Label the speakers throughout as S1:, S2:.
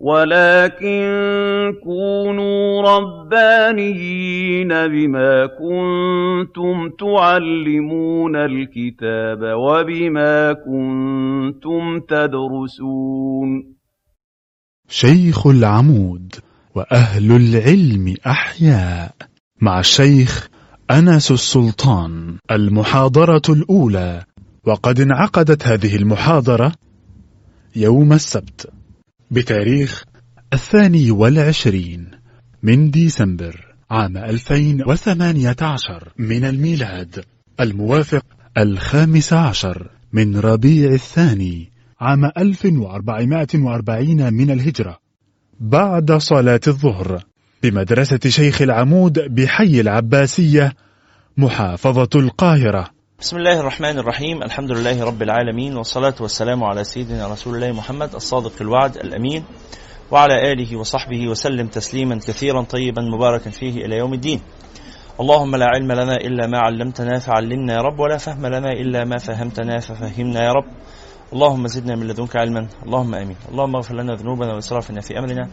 S1: وَلَٰكِن كُونُوا رَبَّانِيِّينَ بِمَا كُنتُمْ تُعَلِّمُونَ الْكِتَابَ وَبِمَا كُنتُمْ تَدْرُسُونَ.
S2: شيخ العمود وأهل العلم أحياء مع الشيخ أنس السلطان المحاضرة الأولى. وقد انعقدت هذه المحاضرة يوم السبت. بتاريخ الثاني والعشرين من ديسمبر عام 2018 من الميلاد الموافق الخامس عشر من ربيع الثاني عام 1440 من الهجرة. بعد صلاة الظهر بمدرسة شيخ العمود بحي العباسية محافظة القاهرة.
S3: بسم الله الرحمن الرحيم الحمد لله رب العالمين والصلاة والسلام على سيدنا رسول الله محمد الصادق الوعد الأمين وعلى آله وصحبه وسلم تسليما كثيرا طيبا مباركا فيه إلى يوم الدين اللهم لا علم لنا إلا ما علمتنا فعلمنا يا رب ولا فهم لنا إلا ما فهمتنا ففهمنا يا رب اللهم زدنا من لدنك علما اللهم امين اللهم اغفر لنا ذنوبنا واسرافنا في امرنا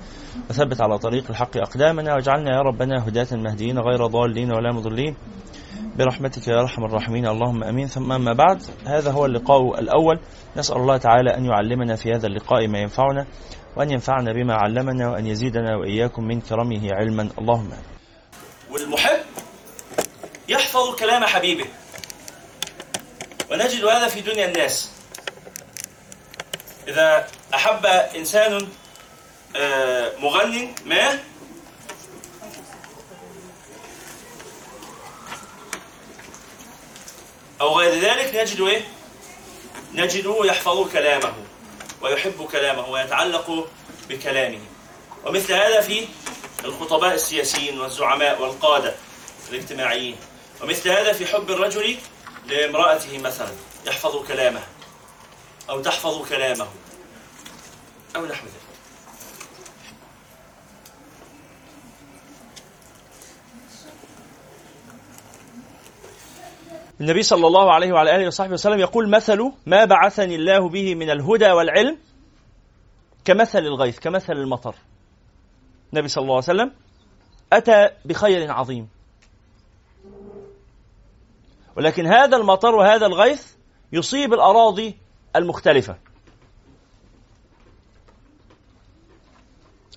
S3: وثبت على طريق الحق اقدامنا واجعلنا يا ربنا هداة مهديين غير ضالين ولا مضلين برحمتك يا أرحم الراحمين. اللهم آمين. ثم أما بعد هذا هو اللقاء الأول. نسأل الله تعالى أن يعلمنا في هذا اللقاء ما ينفعنا وأن ينفعنا بما علمنا وأن يزيدنا وإياكم من كرمه علما. اللهم والمحب يحفظ كلام حبيبه ونجد هذا في دنيا الناس. إذا أحب إنسان مغني ما؟ أو غير ذلك نجد إيه؟ نجده يحفظ كلامه ويحب كلامه ويتعلق بكلامه. ومثل هذا في الخطباء السياسيين والزعماء والقادة الاجتماعيين. ومثل هذا في حب الرجل لامرأته مثلا يحفظ كلامه أو تحفظ كلامه أو نحو ذلك. النبي صلى الله عليه وعلى آله وصحبه وسلم يقول مثل ما بعثني الله به من الهدى والعلم كمثل الغيث كمثل المطر. النبي صلى الله عليه وسلم أتى بخير عظيم. ولكن هذا المطر وهذا الغيث يصيب الأراضي المختلفة.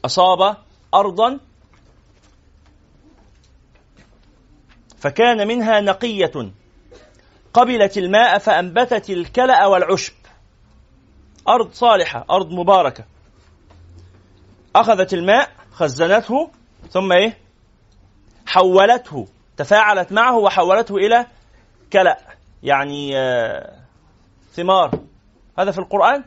S3: أصاب أرضا فكان منها نقية. قبلت الماء فأنبتت الكلأ والعشب. أرض صالحة أرض مباركة. أخذت الماء خزنته ثم إيه؟ حولته تفاعلت معه وحولته إلى كلأ يعني ثمار. هذا في القرآن؟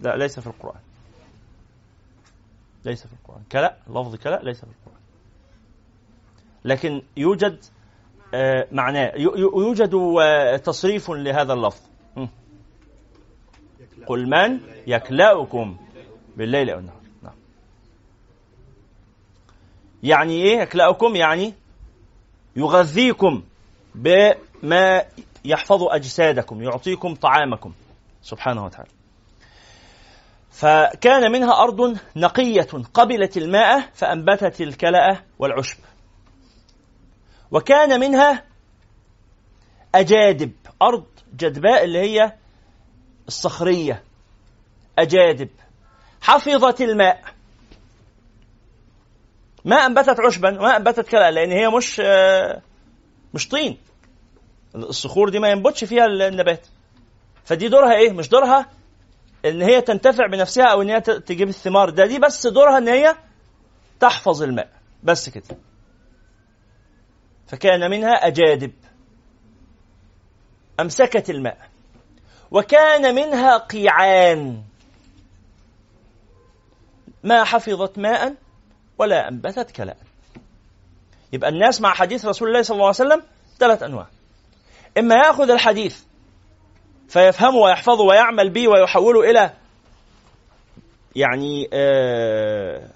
S3: لا ليس في القرآن. ليس في القرآن. كلا لفظ كلا ليس في القرآن. لكن يوجد آه معناه يوجد آه تصريف لهذا اللفظ. قل من يكلأكم بالليل أو النهار. نعم. يعني إيه يكلأكم؟ يعني يغذيكم بما يحفظ أجسادكم يعطيكم طعامكم. سبحانه وتعالى. فكان منها أرض نقية قبلت الماء فأنبتت الكلأ والعشب. وكان منها أجادب أرض جدباء اللي هي الصخرية. أجادب. حفظت الماء. ما أنبتت عشبا ما أنبتت كلأ لأن هي مش مش طين. الصخور دي ما ينبتش فيها النبات. فدي دورها إيه؟ مش دورها إن هي تنتفع بنفسها أو إن هي تجيب الثمار. ده دي بس دورها إن هي تحفظ الماء. بس كده. فكان منها أجادب. أمسكت الماء. وكان منها قيعان. ما حفظت ماء ولا أنبتت كلاء يبقى الناس مع حديث رسول الله صلى الله عليه وسلم ثلاث أنواع. إما يأخذ الحديث فيفهمه ويحفظه ويعمل به ويحوله إلى يعني آه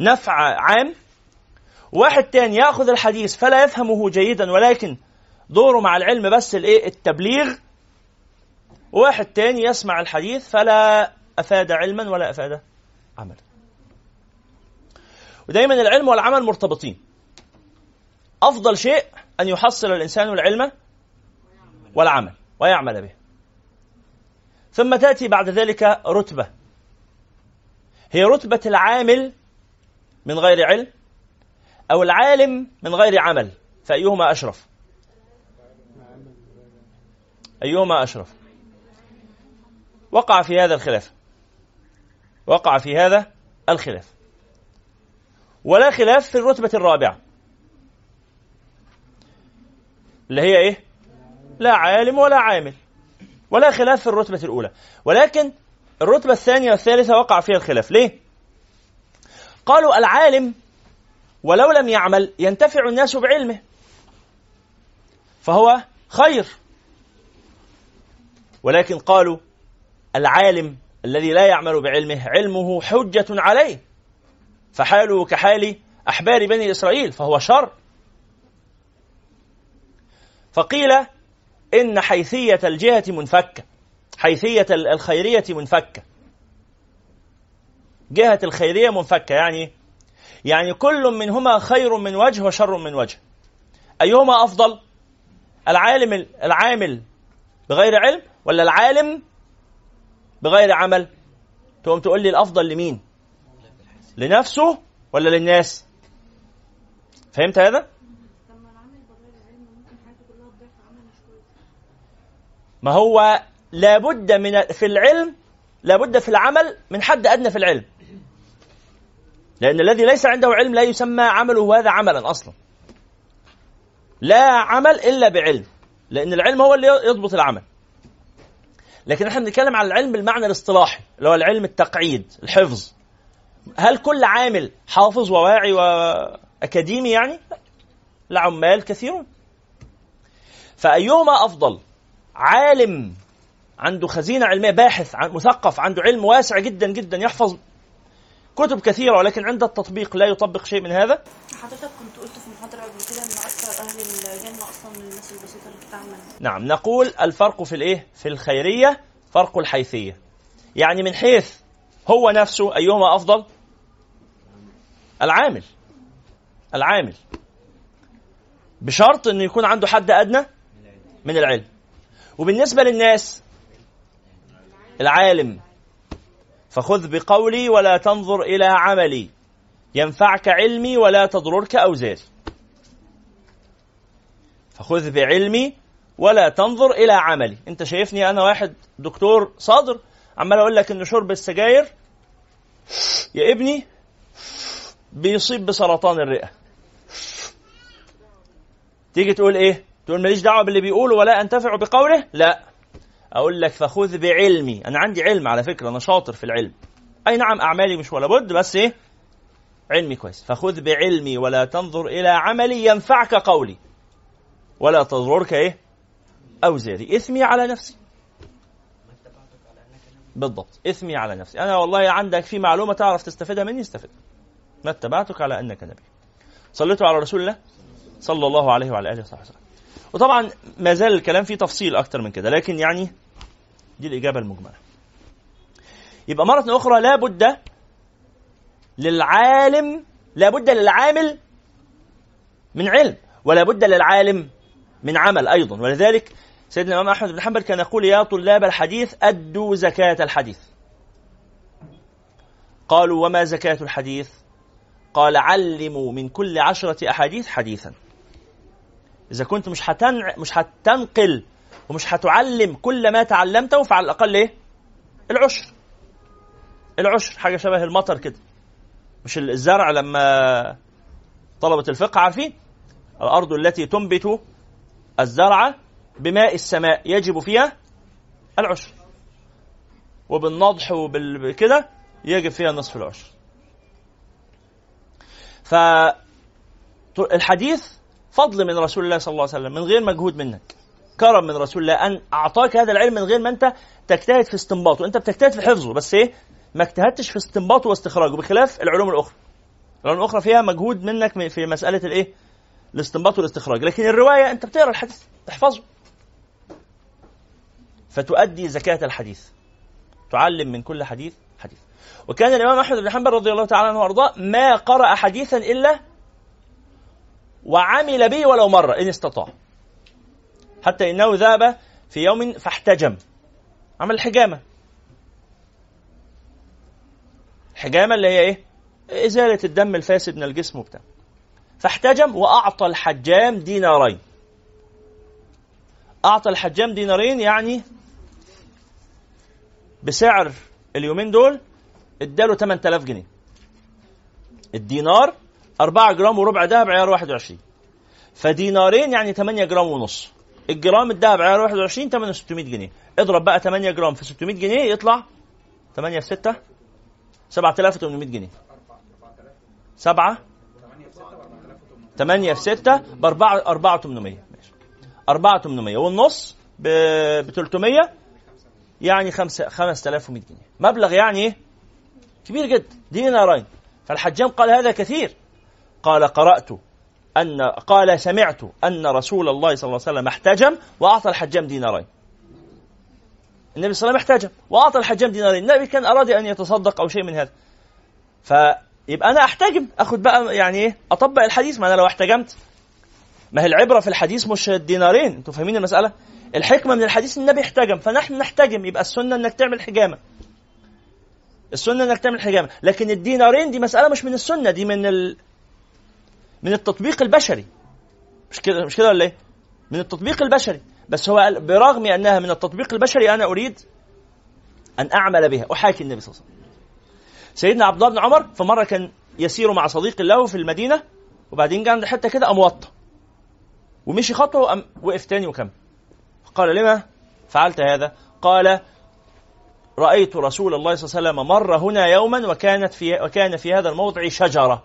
S3: نفع عام. واحد تاني يأخذ الحديث فلا يفهمه جيدا ولكن دوره مع العلم بس الإيه؟ التبليغ. واحد تاني يسمع الحديث فلا أفاد علما ولا أفاد عملا. ودايما العلم والعمل مرتبطين. أفضل شيء أن يحصل الإنسان العلم والعمل ويعمل به. ثم تأتي بعد ذلك رتبة. هي رتبة العامل من غير علم أو العالم من غير عمل. فأيهما أشرف؟ أيهما أشرف؟ وقع في هذا الخلاف. وقع في هذا الخلاف. ولا خلاف في الرتبة الرابعة. اللي هي إيه؟ لا عالم ولا عامل. ولا خلاف في الرتبة الأولى. ولكن الرتبة الثانية والثالثة وقع فيها الخلاف. ليه؟ قالوا العالم ولو لم يعمل ينتفع الناس بعلمه. فهو خير. ولكن قالوا العالم الذي لا يعمل بعلمه علمه حجة عليه. فحاله كحال أحبار بني إسرائيل فهو شر. فقيل إن حيثية الجهة منفكة. حيثية الخيرية منفكة. جهة الخيرية منفكة يعني يعني كل منهما خير من وجه وشر من وجه. أيهما أفضل؟ العالم العامل بغير علم ولا العالم بغير عمل؟ تقوم تقول لي الأفضل لمين؟ لنفسه ولا للناس؟ فهمت هذا؟ ما هو لابد من في العلم لابد في العمل من حد أدنى في العلم. لأن الذي ليس عنده علم لا يسمى عمله هذا عملا أصلا. لا عمل إلا بعلم لأن العلم هو اللي يضبط العمل. لكن إحنا بنتكلم على العلم بالمعنى الاصطلاحي اللي هو العلم التقعيد الحفظ. هل كل عامل حافظ وواعي وأكاديمي يعني؟ لا عمال كثيرون. فأيهما أفضل؟ عالم عنده خزينة علمية باحث مثقف عنده علم واسع جدا جدا يحفظ كتب كثيرة ولكن عند التطبيق لا يطبق شيء من هذا.
S4: حضرتك كنت قلت في محاضرة قبل كده إن أكثر أهل الجنه أصلا الناس البسيطة اللي بتعمل
S3: نعم نقول الفرق في الإيه؟ في الخيرية فرق الحيثية. يعني من حيث هو نفسه أيهما أفضل؟ العامل. العامل. بشرط إنه يكون عنده حد أدنى من العلم. وبالنسبة للناس العالم فخذ بقولي ولا تنظر إلى عملي. ينفعك علمي ولا تضررك أوزاري. فخذ بعلمي ولا تنظر إلى عملي. أنت شايفني أنا واحد دكتور صادر عمال أقول لك ان شرب السجاير. يا ابني بيصيب بسرطان الرئة. تيجي تقول إيه؟ تقول ماليش دعوة باللي بيقوله ولا أنتفع بقوله؟ لا. أقول لك فخذ بعلمي. أنا عندي علم على فكرة أنا شاطر في العلم. أي نعم أعمالي مش ولا بد بس إيه؟ علمي كويس. فخذ بعلمي ولا تنظر إلى عملي ينفعك قولي. ولا تضررك إيه؟ أوزاري. إثمي على نفسي. بالضبط. إثمي على نفسي. أنا والله عندك في معلومة تعرف تستفيدها مني؟ استفدها ما اتبعتك على أنك نبي. صليتوا على رسول الله؟ صلى الله عليه وعلى آله وصحبه وسلم. وطبعا ما زال الكلام فيه تفصيل أكتر من كده لكن يعني دي الإجابة المجملة. يبقى مرة أخرى لا بد للعالم لا بد للعامل من علم ولا بد للعالم من عمل أيضا. ولذلك سيدنا الإمام أحمد بن حنبل كان يقول يا طلاب الحديث أدوا زكاة الحديث. قالوا وما زكاة الحديث؟ قال علموا من كل عشرة أحاديث حديثا. إذا كنت مش هتنع... مش هتنقل ومش هتعلم كل ما تعلمته فعلى الأقل إيه؟ العشر. العشر حاجة شبه المطر كده. مش الزرع لما طلبة الفقه عارفين الأرض التي تنبت الزرع بماء السماء يجب فيها العشر. وبالنضح وبالكده يجب فيها نصف العشر. فالحديث فضل من رسول الله صلى الله عليه وسلم من غير مجهود منك. كرم من رسول الله أن أعطاك هذا العلم من غير ما أنت تجتهد في استنباطه انت بتجتهد في حفظه. بس إيه؟ ما اجتهدتش في استنباطه واستخراجه بخلاف العلوم الأخرى. الروايه الأخرى فيها مجهود منك في مسألة الإيه؟ الاستنباط والاستخراج. لكن الرواية أنت بتقرأ الحديث تحفظه فتؤدي زكاة الحديث. تعلم من كل حديث حديث. وكان الإمام أحمد بن حنبل رضي الله تعالى عنه وأرضاه ما قرأ حديثا إلا وعمل به ولو مره إن استطاع. حتى إنه ذهب في يوم فاحتجم. عمل الحجامه الحجامه اللي هي إيه؟ إزالة الدم الفاسد من الجسم وبتاع. فاحتجم وأعطى الحجام دينارين. أعطى الحجام دينارين يعني بسعر اليومين دول اداله 8000 جنيه. الدينار 4 جرام وربع دهب عيار 21 فدينارين يعني 8 جرام ونص. الجرام الدهب عيار 21 ثمنه 600 جنيه. اضرب بقى 8 جرام في 600 جنيه يطلع 8 في 6 7800 جنيه. 7 8 في 6 ب 4 4800 ماشي. 4800 والنص ب 300 يعني 5 5100 جنيه. مبلغ يعني إيه كبير جدا دينارين. فالحجام قال هذا كثير. قال قرأت أن قال سمعت أن رسول الله صلى الله عليه وسلم احتجم وأعطى الحجام دينارين. النبي صلى الله عليه وسلم احتجم وأعطى الحجام دينارين. النبي كان أراد أن يتصدق أو شيء من هذا. فيبقى أنا أحتجم. أخذ بقى يعني إيه؟ أطبق الحديث. ما أنا لو احتجمت. ما هي العبرة في الحديث مش الدينارين. أنتوا فاهمين المسألة؟ الحكمة من الحديث النبي احتجم. فنحن نحتجم. يبقى السنة أنك تعمل حجامة. السنة أنك تعمل حجامة. لكن الدينارين دي مسألة مش من السنة. دي من ال... من التطبيق البشري مش كده مش كده ولا إيه؟ من التطبيق البشري بس هو قال برغم أنها من التطبيق البشري أنا أريد أن أعمل بها أحاكي النبي صلى الله عليه وسلم. سيدنا عبد الله بن عمر في مرة كان يسير مع صديق له في المدينة وبعدين جه عند حتة كده قام وطى ومشي خطوة وقام وقف تاني وكمل قال لما فعلت هذا؟ قال رأيت رسول الله صلى الله عليه وسلم مر هنا يوما وكانت في وكان في هذا الموضع شجرة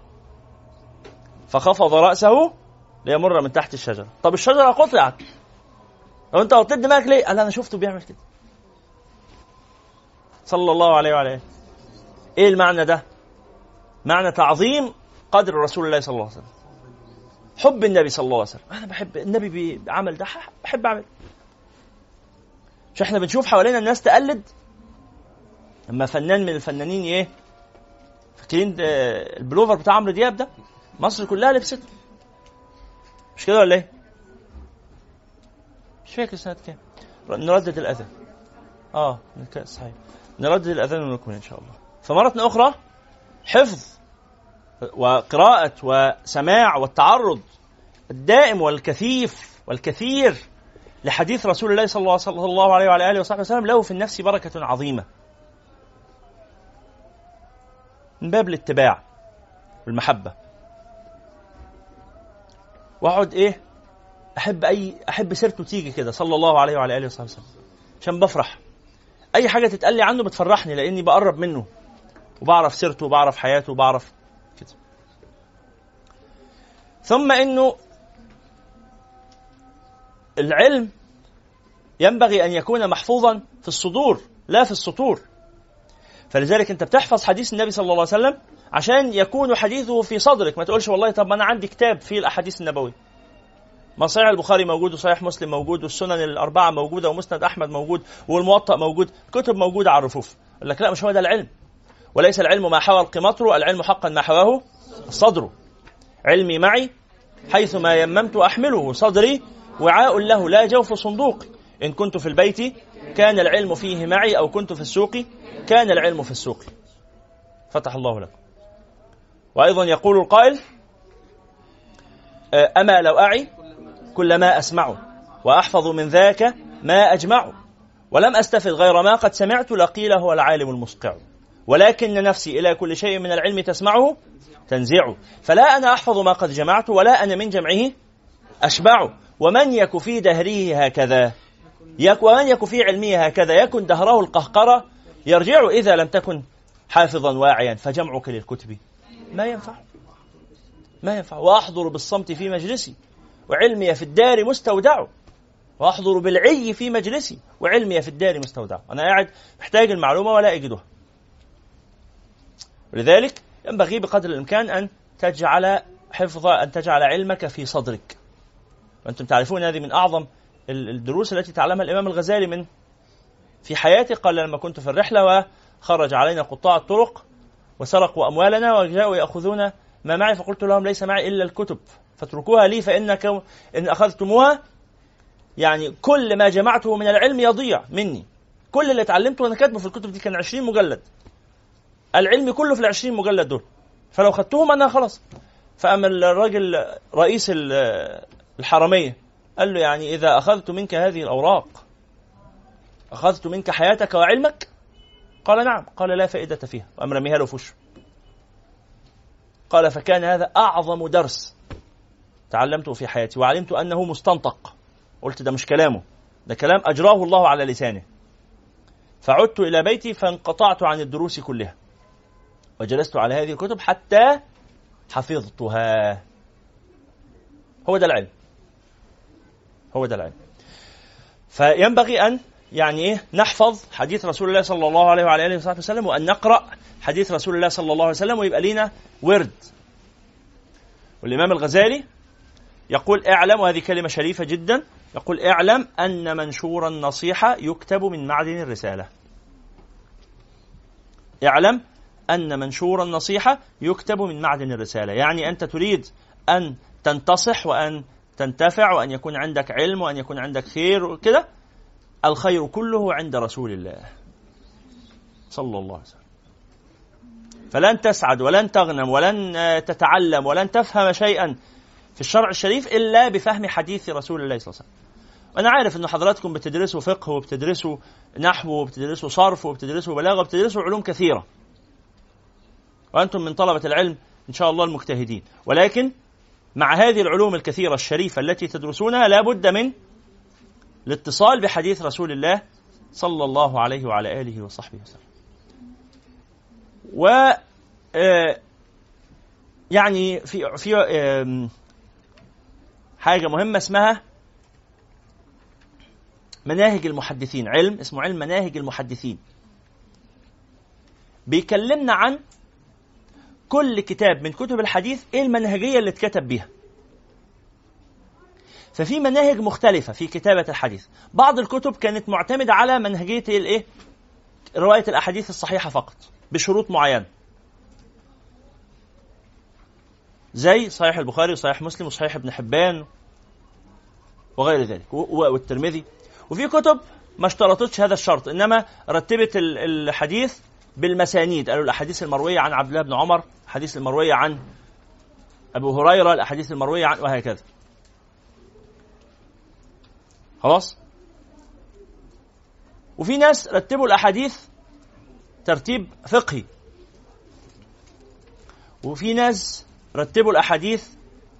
S3: فخفض رأسه ليمر من تحت الشجرة. طب الشجرة قطعت لو انت وطيت دماغك ليه؟ قال أنا شفته بيعمل كده. صلى الله عليه وعلى آله. إيه المعنى ده؟ معنى تعظيم قدر رسول الله صلى الله عليه وسلم. حب النبي صلى الله عليه وسلم. أنا بحب النبي بعمل ده بحب أعمل. مش إحنا بنشوف حوالينا الناس تقلد؟ لما فنان من الفنانين إيه؟ فاكرين البلوفر بتاع عمرو دياب ده؟ مصر كلها لبسته مش كده ولا إيه؟ مش فاكر سنة كام. نردد الأذان آه صحيح. نردد الأذان ونكمل إن شاء الله. فمرة أخرى حفظ وقراءة وسماع والتعرض الدائم والكثيف والكثير لحديث رسول الله صلى الله عليه وعلى آله وصحبه وسلم له في النفس بركة عظيمة. من باب الاتباع والمحبة. واقعد إيه احب اي احب سيرته تيجي كده صلى الله عليه وعلى آله وصحبه وسلم عشان بفرح. اي حاجة تتقال لي عنه بتفرحني لاني بقرب منه وبعرف سيرته وبعرف حياته وبعرف كده. ثم انه العلم ينبغي أن يكون محفوظا في الصدور لا في السطور. فلذلك انت بتحفظ حديث النبي صلى الله عليه وسلم عشان يكون حديثه في صدرك. ما تقولش والله طب أنا عندي كتاب فيه الأحاديث النبوية. ما صحيح البخاري موجود وصحيح مسلم موجود والسنن الأربعة موجودة ومسند أحمد موجود والموطأ موجود. كتب موجودة على الرفوف. يقول لك لا مش هو ده العلم. وليس العلم ما حوى القمطر العلم حقا ما حواه الصدر علمي معي حيث ما يممت أحمله صدري وعاء له لا جوف صندوق. إن كنت في البيت كان العلم فيه معي أو كنت في السوق كان العلم في السوق. فتح الله لكم. وأيضا يقول القائل أما لو أعي كل ما أسمع وأحفظ من ذاك ما أجمع ولم أستفد غير ما قد سمعت لقيل هو العالم المصقع ولكن نفسي إلى كل شيء من العلم تسمعه تنزع فلا أنا أحفظ ما قد جمعت ولا أنا من جمعه أشبع ومن يك في دهره هكذا؟ يك ومن يك في علمه هكذا؟ يكن دهره القهقرة يرجع إذا لم تكن حافظا واعيا فجمعك للكتب. ما ينفع. ما ينفع. وأحضر بالصمت في مجلسي. وعلمي في الدار مستودع. وأحضر بالعي في مجلسي. وعلمي في الدار مستودع. أنا قاعد محتاج المعلومة ولا أجدها. لذلك ينبغي بقدر الإمكان أن تجعل حفظ أن تجعل علمك في صدرك. وأنتم تعرفون هذه من أعظم الدروس التي تعلمها الإمام الغزالي من في حياته قال لما كنت في الرحلة وخرج علينا قطاع الطرق وسرقوا أموالنا وجاءوا يأخذون ما معي فقلت لهم ليس معي إلا الكتب. فاتركوها لي فإنك إن أخذتموها. يعني كل ما جمعته من العلم يضيع مني. كل اللي اتعلمته أنا كاتبه في الكتب دي كان 20 مجلد. العلم كله في ال 20 مجلد دول. فلو خدتهم أنا خلاص. فأما الراجل رئيس الحرمية قال له يعني إذا أخذت منك هذه الأوراق أخذت منك حياتك وعلمك قال نعم قال لا فائدة فيها وأم رميها له في وشه قال فكان هذا أعظم درس تعلمته في حياتي وعلمت أنه مستنطق. قلت ده مش كلامه ده كلام أجراه الله على لسانه. فعدت إلى بيتي فانقطعت عن الدروس كلها. وجلست على هذه الكتب حتى حفظتها. هو ده العلم. هو ده العلم. فينبغي أن يعني إيه؟ نحفظ حديث رسول الله صلى الله عليه وعلى اله وصحبه وسلم وأن نقرأ حديث رسول الله صلى الله عليه وسلم ويبقى لينا ورد. والإمام الغزالي يقول اعلم وهذه كلمة شريفة جدا يقول اعلم أن منشور النصيحة يكتب من معدن الرسالة. اعلم أن منشور النصيحة يكتب من معدن الرسالة. يعني أنت تريد أن تنتصح وأن تنتفع وأن يكون عندك علم وأن يكون عندك خير وكده الخير كله عند رسول الله صلى الله عليه وسلم فلن تسعد ولن تغنم ولن تتعلم ولن تفهم شيئا في الشرع الشريف إلا بفهم حديث رسول الله صلى الله عليه وسلم. وأنا عارف ان حضراتكم بتدرسوا فقه وبتدرسوا نحو وبتدرسوا صرف وبتدرسوا بلاغة وبتدرسوا علوم كثيرة. وأنتم من طلبة العلم إن شاء الله المجتهدين، ولكن مع هذه العلوم الكثيرة الشريفة التي تدرسونها لا بد من الاتصال بحديث رسول الله صلى الله عليه وعلى آله وصحبه وسلم. و آه، يعني في في حاجة مهمة اسمها مناهج المحدثين. علم اسمه علم مناهج المحدثين. بيكلمنا عن كل كتاب من كتب الحديث إيه المنهجية اللي اتكتب بيها. ففي مناهج مختلفة في كتابة الحديث. بعض الكتب كانت معتمدة على منهجية الايه رواية الأحاديث الصحيحة فقط بشروط معينة. زي صحيح البخاري وصحيح مسلم وصحيح ابن حبان وغير ذلك والترمذي. وفي كتب ما اشترطتش هذا الشرط إنما رتبت الحديث بالمسانيد. قالوا الأحاديث المروية عن عبد الله بن عمر الأحاديث المروية عن ابو هريرة الأحاديث المروية عن وهكذا. خلاص؟ وفي ناس رتبوا الأحاديث ترتيب فقهي. وفي ناس رتبوا الأحاديث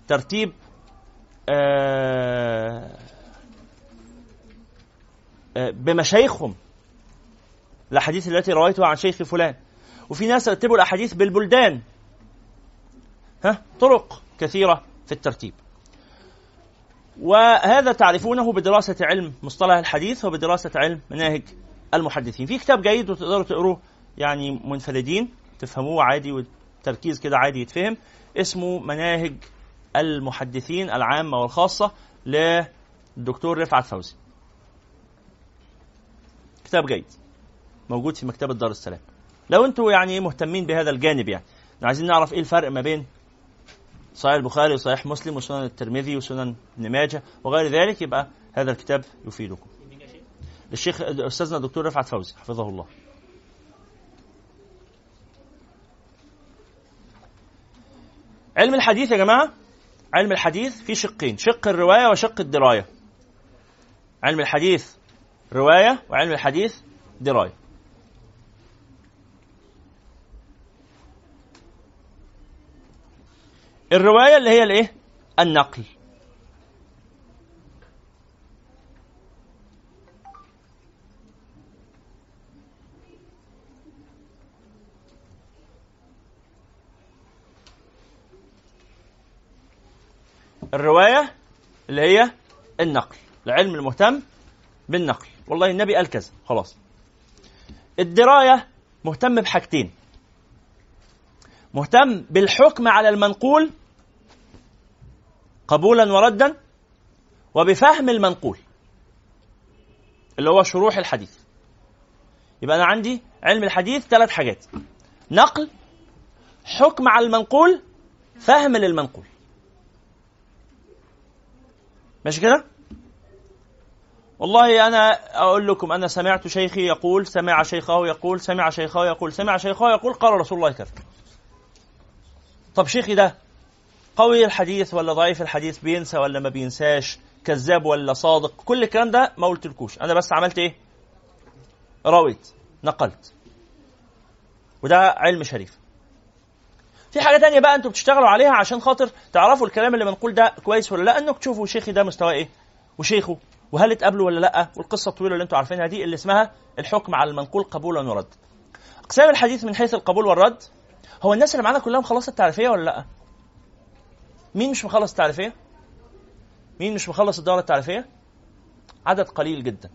S3: ترتيب آه، آه، بمشايخهم الأحاديث التي رويتها عن شيخ فلان. وفي ناس رتبوا الأحاديث بالبلدان. ها؟ طرق كثيرة في الترتيب. وهذا تعرفونه بدراسة علم مصطلح الحديث وبدراسة علم مناهج المحدثين. في كتاب جيد وتقدروا تقروه يعني منفردين تفهموه عادي والتركيز كده عادي يتفهم. اسمه مناهج المحدثين العامة والخاصة للدكتور رفعت فوزي. كتاب جيد موجود في مكتبة دار السلام. لو أنتوا يعني مهتمين بهذا الجانب يعني عايزين نعرف إيه الفرق ما بين صحيح البخاري وصحيح مسلم وسنن الترمذي وسنن ابن ماجه وغير ذلك يبقى هذا الكتاب يفيدكم. الشيخ أستاذنا الدكتور رفعت فوزي حفظه الله. علم الحديث يا جماعة علم الحديث في شقين، شق الرواية وشق الدراية. علم الحديث رواية وعلم الحديث دراية. الرواية اللي هي الإيه؟ النقل. الرواية اللي هي النقل العلم المهتم بالنقل. والله النبي قال كذا خلاص. الدراية مهتم بحاجتين. مهتم بالحكم على المنقول قبولا وردا وبفهم المنقول اللي هو شروح الحديث. يبقى أنا عندي علم الحديث ثلاث حاجات. نقل حكم على المنقول فهم للمنقول. ماشي كده؟ والله أنا أقول لكم أنا سمعت شيخي يقول سمع شيخه يقول سمع شيخه يقول سمع شيخه يقول قال رسول الله كذا. طب شيخي ده قوي الحديث ولا ضعيف الحديث؟ بينسى ولا ما بينساش؟ كذاب ولا صادق؟ كل الكلام ده ما قلتلكوش. أنا بس عملت إيه؟ رويت نقلت. وده علم شريف. في حاجة تانية بقى أنتوا بتشتغلوا عليها عشان خاطر تعرفوا الكلام اللي بنقول ده كويس ولا لأ؟ إنك تشوفوا شيخي ده مستواه إيه؟ وشيخه وهل اتقابلوا ولا لأ؟ والقصة الطويلة اللي أنتوا عارفينها دي اللي اسمها الحكم على المنقول قبولا ورد. أقسام الحديث من حيث القبول والرد هو الناس اللي معانا كلها مخلصه التعريفية ولا لأ؟ مين مش مخلص التعريفية؟ مين مش مخلص الدورة التعريفية؟ عدد قليل جدا.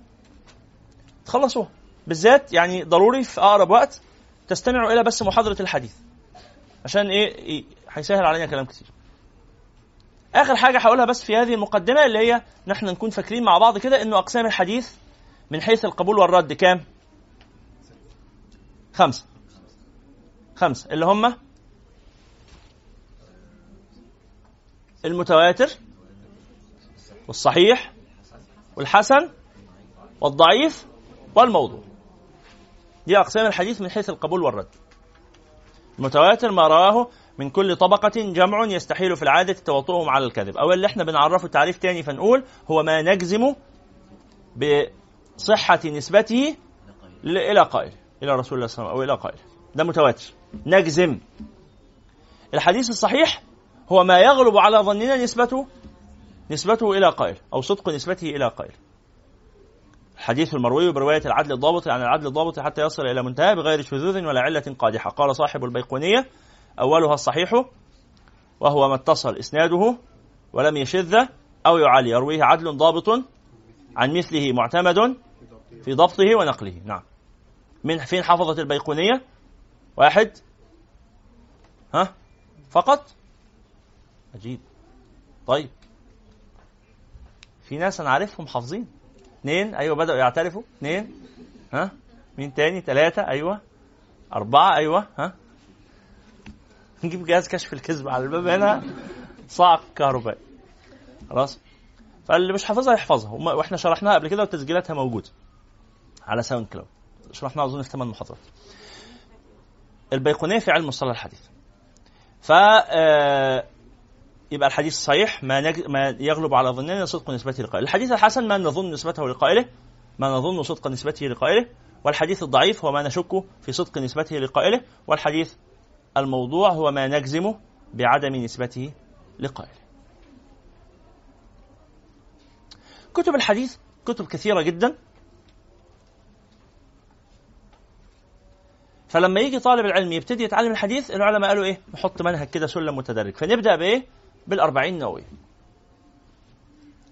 S3: تخلصوها بالذات يعني ضروري في أقرب وقت تستمعوا إلى بس محاضرة الحديث. عشان إيه؟ هيسهل علينا كلام كتير. آخر حاجة هقولها بس في هذه المقدمة اللي هي نحن نكون فاكرين مع بعض كده إنه أقسام الحديث من حيث القبول والرد كام؟ خمسة. خمسة. اللي هم المتواتر والصحيح والحسن والضعيف والموضوع. دي أقسام الحديث من حيث القبول والرد. المتواتر ما رواه من كل طبقة جمع يستحيل في العادة توطؤهم على الكذب. أو اللي إحنا بنعرفه تعريف تاني فنقول هو ما نجزم بصحة نسبته إلى قائل إلى رسول الله صلى الله عليه وسلم أو إلى قائل. ده متواتر. نجزم. الحديث الصحيح هو ما يغلب على ظننا نسبته نسبته إلى قائل أو صدق نسبته إلى قائل الحديث المروي برواية العدل الضابط عن العدل الضابط حتى يصل إلى منتهى بغير شذوذ ولا علة قادحة. قال صاحب البيقونية أولها الصحيح وهو ما اتصل إسناده ولم يشذ أو يعلي يرويه عدل ضابط عن مثله معتمد في ضبطه ونقله. نعم. من فين حفظت البيقونية واحد. ها؟ فقط؟ عجيب طيب. في ناس أنا عارفهم حافظين. اثنين. أيوه بدأوا يعترفوا. اثنين. ها؟ مين تاني؟ ثلاثة أيوه. أربعة. أيوه. ها؟ نجيب جهاز كشف الكذب على الباب هنا. صعق كهربائي. خلاص. فاللي مش حافظها يحفظها. وإحنا شرحناها قبل كده وتسجيلاتها موجودة. على SoundCloud. شرحناها أظن في ثمان محاضرات. البيقونية في علم مصطلح الحديث. ف آه، يبقى الحديث الصحيح ما, نج... ما يغلب على ظننا صدق نسبته لقائله. الحديث الحسن ما نظن نسبته لقائله ما نظن صدق نسبته لقائله. والحديث الضعيف هو ما نشك في صدق نسبته لقائله. والحديث الموضوع هو ما نجزم بعدم نسبته لقائله. كتب الحديث كتب كثيرة جدا. فلما يجي طالب العلم يبتدي يتعلم الحديث العلماء قالوا إيه؟ نحط منهج كده سلم متدرج. فنبدأ بإيه؟ بالأربعين النووية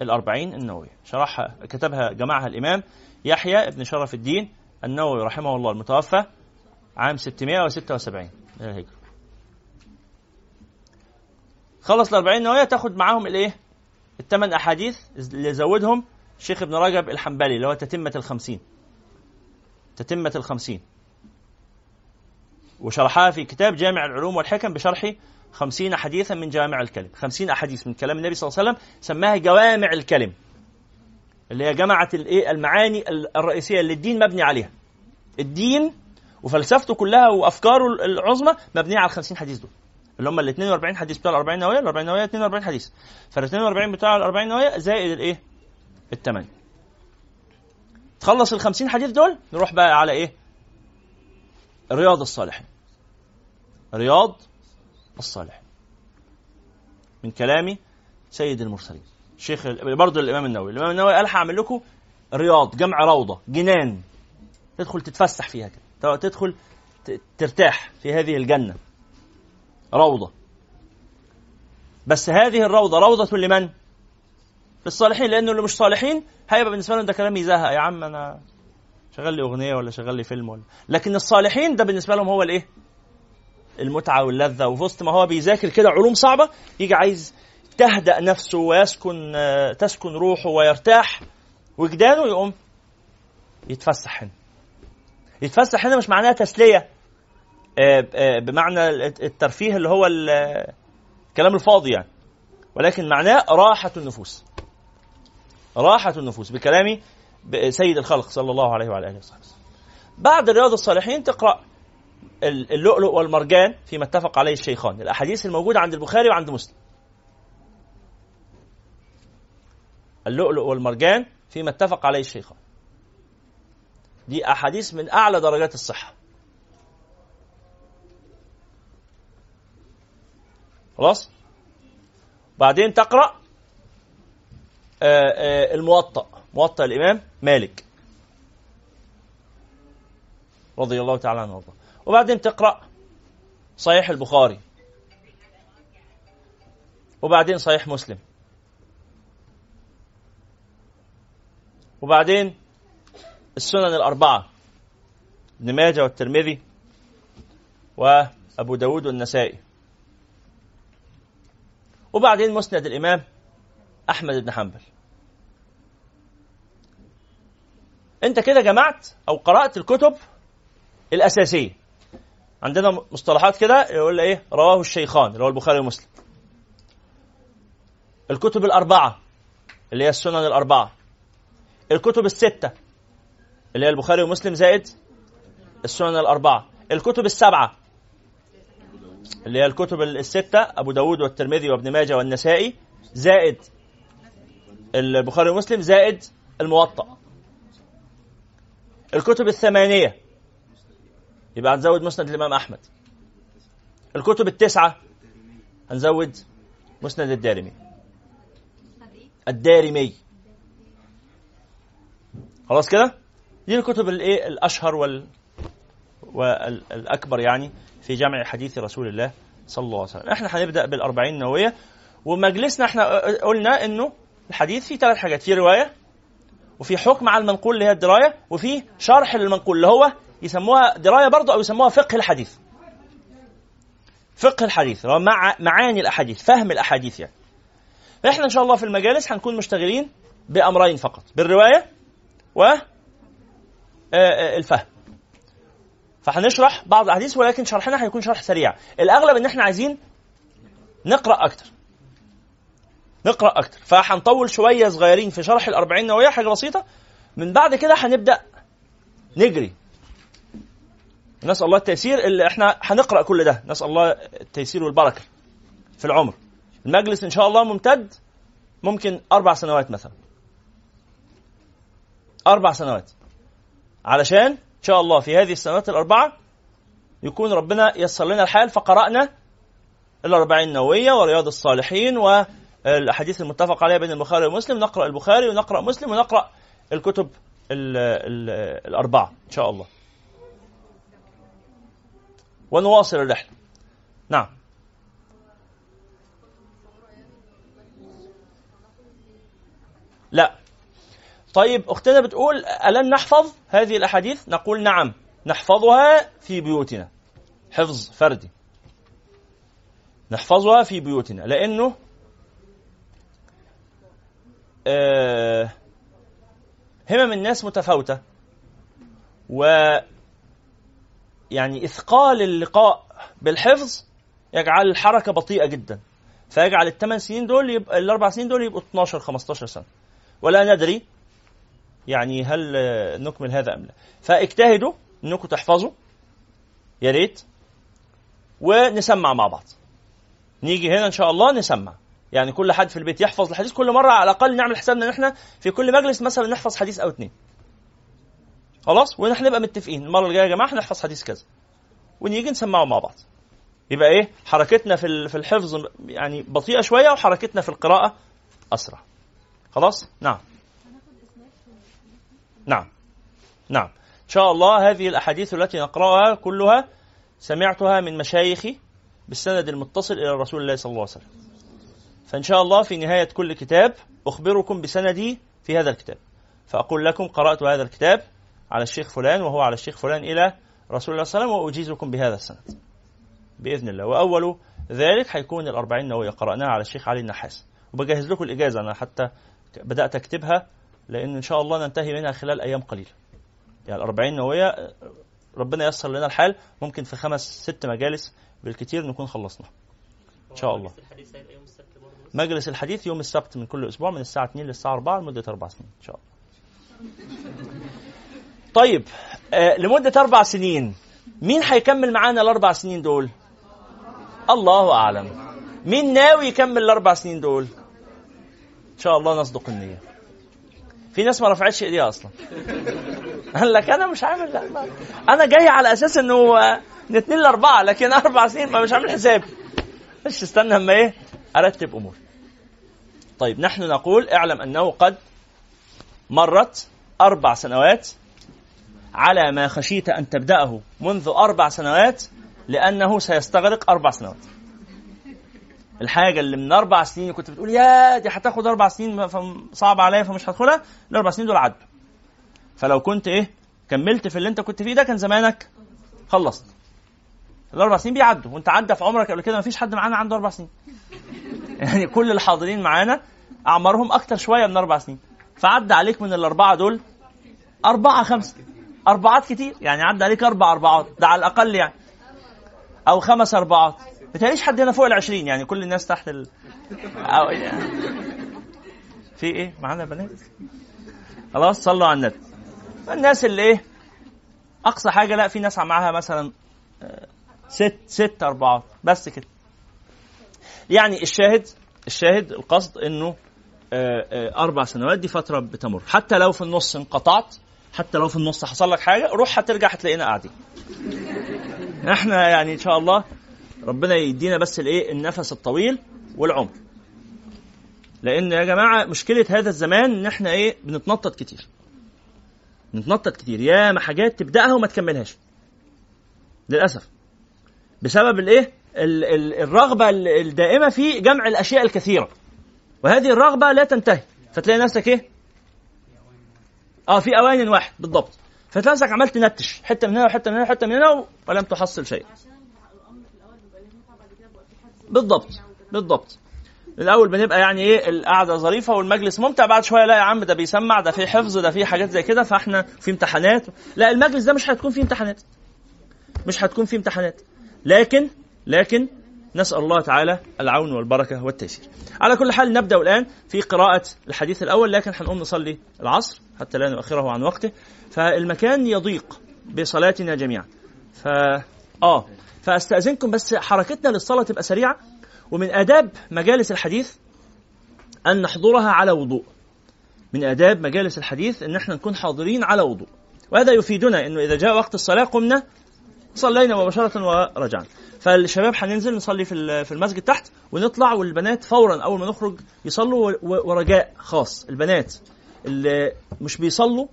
S3: الأربعين النووية شرحها كتبها جمعها الإمام يحيى بن شرف الدين النووي رحمه الله المتوفى عام 676 من الهجرة. خلص الأربعين نووية تاخد معاهم الإيه؟ الثمان أحاديث اللي زودهم الشيخ ابن رجب الحنبلي اللي هو تتمة الخمسين. تتمة الخمسين. وشرحها في كتاب جامع العلوم والحكم بشرح خمسين حديثا من جوامع الكلم خمسين أحاديث من كلام النبي صلى الله عليه وسلم سماها جوامع الكلم اللي هي جمعت الايه المعاني الرئيسية اللي الدين مبني عليها الدين وفلسفته كلها وأفكاره العظمى مبنية على ال 50 حديث دول اللي هم ال 42 حديث بتوع ال 40 نوويه ال 40 نوويه 42 حديث فال 42 بتوع ال 40 نوويه زائد الايه؟ الثمانية تخلص ال 50 حديث دول نروح بقى على إيه؟ رياض الصالحين. رياض الصالح من كلام سيد المرسلين. شيخ برضه الإمام النووي. الإمام النووي قال هعمل لكم رياض جمع روضة جنان. تدخل تتفسح فيها كده. تدخل ترتاح في هذه الجنة. روضة. بس هذه الروضة روضة لمن؟ للصالحين لأنه اللي مش صالحين هيبقى بالنسبة لهم ده كلام يزهق يا عم أنا شغال لي أغنية ولا شغال لي فيلم ولا. لكن الصالحين ده بالنسبة لهم هو الإيه؟ المتعة واللذة. وفي وسط ما هو بيذاكر كده علوم صعبة يجي عايز تهدأ نفسه ويسكن آه، تسكن روحه ويرتاح وجدانه يقوم يتفسح هنا. يتفسح هنا مش معناها تسلية آه، آه، بمعنى الترفيه اللي هو الكلام الفاضي يعني. ولكن معناه راحة النفوس. راحة النفوس بكلام سيد الخلق صلى الله عليه وعلى آله وصحبه بعد رياض الصالحين تقرأ اللؤلؤ والمرجان فيما اتفق عليه الشيخان. الأحاديث الموجودة عند البخاري وعند مسلم. اللؤلؤ والمرجان فيما اتفق عليه الشيخان. دي أحاديث من أعلى درجات الصحة. خلاص؟ بعدين تقرأ آه، آه، الموطأ. موطأ الإمام مالك. رضي الله تعالى عنه وارضاه. وبعدين تقرأ صحيح البخاري. وبعدين صحيح مسلم. وبعدين السنن الأربعة. ابن ماجه والترمذي وأبو داود والنسائي. وبعدين مسند الإمام أحمد بن حنبل. أنت كده جمعت أو قرأت الكتب الأساسية. عندنا مصطلحات كده يقول إيه؟ رواه الشيخان اللي هو البخاري ومسلم. الكتب الأربعة اللي هي السنن الأربعة. الكتب الستة اللي هي البخاري ومسلم زائد السنن الأربعة. الكتب السبعة اللي هي الكتب الستة أبو داود والترمذي وابن ماجه والنسائي زائد البخاري ومسلم زائد الموطأ. الكتب الثمانية. يبقى هنزود مسند الإمام أحمد. الكتب التسعة هنزود مسند الدارمي. الدارمي. خلاص كده؟ دي الكتب الإيه؟ الأشهر وال والأكبر يعني في جمع حديث رسول الله صلى الله عليه وسلم. إحنا هنبدأ بالأربعين النووية. ومجلسنا إحنا قلنا إنه الحديث فيه ثلاث حاجات. في رواية وفي حكم على المنقول اللي هي الدراية وفي شرح للمنقول اللي هو يسموها دراية برضه أو يسموها فقه الحديث. فقه الحديث هو مع معاني الأحاديث فهم الأحاديث يعني. فاحنا إن شاء الله في المجالس هنكون مشتغلين بأمرين فقط بالرواية و آه، آه، الفهم. فهنشرح بعض الأحاديث ولكن شرحنا هيكون شرح سريع. الأغلب إن إحنا عايزين نقرأ أكتر. نقرا أكتر. فهنطول شوية صغيرين في شرح الأربعين نوويه حاجة بسيطة. من بعد كده هنبدأ نجري. نسأل الله التيسير اللي إحنا هنقرأ كل ده. نسأل الله التيسير والبركة في العمر. المجلس إن شاء الله ممتد. ممكن أربع سنوات مثلا. أربع سنوات. علشان إن شاء الله في هذه السنوات الأربعة يكون ربنا يسر لنا الحال فقرأنا الأربعين النووية ورياض الصالحين والأحاديث المتفق عليها بين البخاري ومسلم نقرأ البخاري ونقرأ مسلم ونقرأ الكتب ال ال الأربعة إن شاء الله. ونواصل الرحلة. نعم. لا. طيب أختنا بتقول ألن نحفظ هذه الأحاديث؟ نقول نعم. نحفظها في بيوتنا. حفظ فردي. نحفظها في بيوتنا لأنه آه همم الناس متفاوتة. و يعني إثقال اللقاء بالحفظ يجعل الحركة بطيئة جدا. فيجعل الثمان سنين دول يبقى الأربع سنين دول يبقوا 12 15 سنة. ولا ندري يعني هل نكمل هذا أم لا. فاجتهدوا أنكم تحفظوا. يا ريت. ونسمع مع بعض. نيجي هنا إن شاء الله نسمع. يعني كل حد في البيت يحفظ الحديث. كل مرة على الأقل نعمل حسابنا ان إحنا في كل مجلس مثلا نحفظ حديث أو اثنين خلاص؟ ونحن نبقى متفقين. المرة الجاية يا جماعة هنحفظ حديث كذا. ونيجي نسمعه مع بعض. يبقى إيه؟ حركتنا في في الحفظ يعني بطيئة شوية وحركتنا في القراءة أسرع. خلاص؟ نعم. نعم. نعم. إن شاء الله هذه الأحاديث التي نقرأها كلها سمعتها من مشايخي بالسند المتصل إلى رسول الله صلى الله عليه وسلم. فإن شاء الله في نهاية كل كتاب أخبركم بسندي في هذا الكتاب. فأقول لكم قرأت هذا الكتاب على الشيخ فلان وهو على الشيخ فلان إلى رسول الله صلى الله عليه وسلم وأجيزكم بهذا السند. بإذن الله. وأول ذلك هيكون الأربعين نوويه قرأناها على الشيخ علي النحاس. وبجهز لكم الإجازة. أنا حتى بدأت أكتبها لأن إن شاء الله ننتهي منها خلال أيام قليلة. يعني الأربعين نوويه ربنا ييسر لنا الحال. ممكن في خمس ست مجالس بالكثير نكون خلصنا. إن شاء الله. مجلس الحديث يوم السبت من كل أسبوع من الساعة 2 للساعة 4 لمدة أربع سنين. إن شاء الله. طيب آه لمدة أربع سنين مين هيكمل معانا الأربع سنين دول؟ الله أعلم. مين ناوي يكمل الأربع سنين دول؟ إن شاء الله نصدق النية. في ناس ما رفعتش إيديها أصلا. قال لك أنا مش عامل. أنا جاي على أساس إنه آه، من اثنين لأربعة لكن أربع سنين ما مش عامل حسابي مش استنى أما إيه؟ أرتب أمور. طيب نحن نقول اعلم أنه قد مرت أربع سنوات على ما خشيت أن تبدأه منذ أربع سنوات لأنه سيستغرق أربع سنوات. الحاجة اللي من أربع سنين كنت بتقول يا دي هتاخد أربع سنين صعب عليا فمش هدخلها الأربع سنين دول عدوا. فلو كنت إيه كملت في اللي أنت كنت فيه ده كان زمانك خلصت. الأربع سنين بيعدوا. وأنت عدى في عمرك قبل كده ما فيش حد معانا عنده أربع سنين. يعني كل الحاضرين معانا أعمارهم أكتر شوية من أربع سنين. فعدى عليك من الأربعة دول أربعة خمسة. أربعات كتير. يعني عدى عليك أربع أربعات. ده على الأقل يعني. أو خمس أربعات. بتهيأليش حد هنا فوق العشرين. يعني كل الناس تحت ال أو يعني. في إيه؟ معانا بنات؟ خلاص صلوا على النبي. الناس اللي إيه؟ أقصى حاجة لا في ناس معاها مثلا آه، ست ست اربعات بس كده. يعني الشاهد الشاهد القصد إنه آه، آه، أربع سنوات دي فترة بتمر. حتى لو في النص انقطعت حتى لو في النص حصل لك حاجة روح هترجع هتلاقينا قاعدين. إحنا يعني إن شاء الله ربنا يدينا بس الإيه؟ النفس الطويل والعمر. لأن يا جماعة مشكلة هذا الزمان إن إحنا إيه؟ بنتنطط كتير. بنتنطط كتير. يا ما حاجات تبدأها وما تكملهاش. للأسف. بسبب الايه؟ الرغبة الدائمة في جمع الأشياء الكثيرة. وهذه الرغبة لا تنتهي. فتلاقي نفسك إيه؟ آه في أوان واحد بالضبط. فتلاقي نفسك عمال تنتش حتة من هنا وحتة من هنا وحتة من هنا ولم تحصل شيء. بالضبط. بالضبط. الأول بنبقى يعني إيه؟ القعدة ظريفة والمجلس ممتع. بعد شوية لا يا عم ده بيسمع ده في حفظ ده في حاجات زي كده فاحنا في امتحانات. لا المجلس ده مش هتكون فيه امتحانات. مش هتكون فيه امتحانات. لكن لكن نسأل الله تعالى العون والبركة والتيسير. على كل حال نبدأ الآن في قراءة الحديث الأول لكن هنقوم نصلي العصر حتى لا نؤخره عن وقته. فالمكان يضيق بصلاتنا جميعا. ف آه فأستأذنكم بس حركتنا للصلاة تبقى سريعة. ومن آداب مجالس الحديث أن نحضرها على وضوء. من آداب مجالس الحديث أن إحنا نكون حاضرين على وضوء. وهذا يفيدنا أنه إذا جاء وقت الصلاة قمنا صلينا مباشرة ورجعنا. فالشباب هننزل نصلي في في المسجد تحت ونطلع والبنات فورا أول ما نخرج يصلوا ورجاء خاص. البنات اللي مش بيصلوا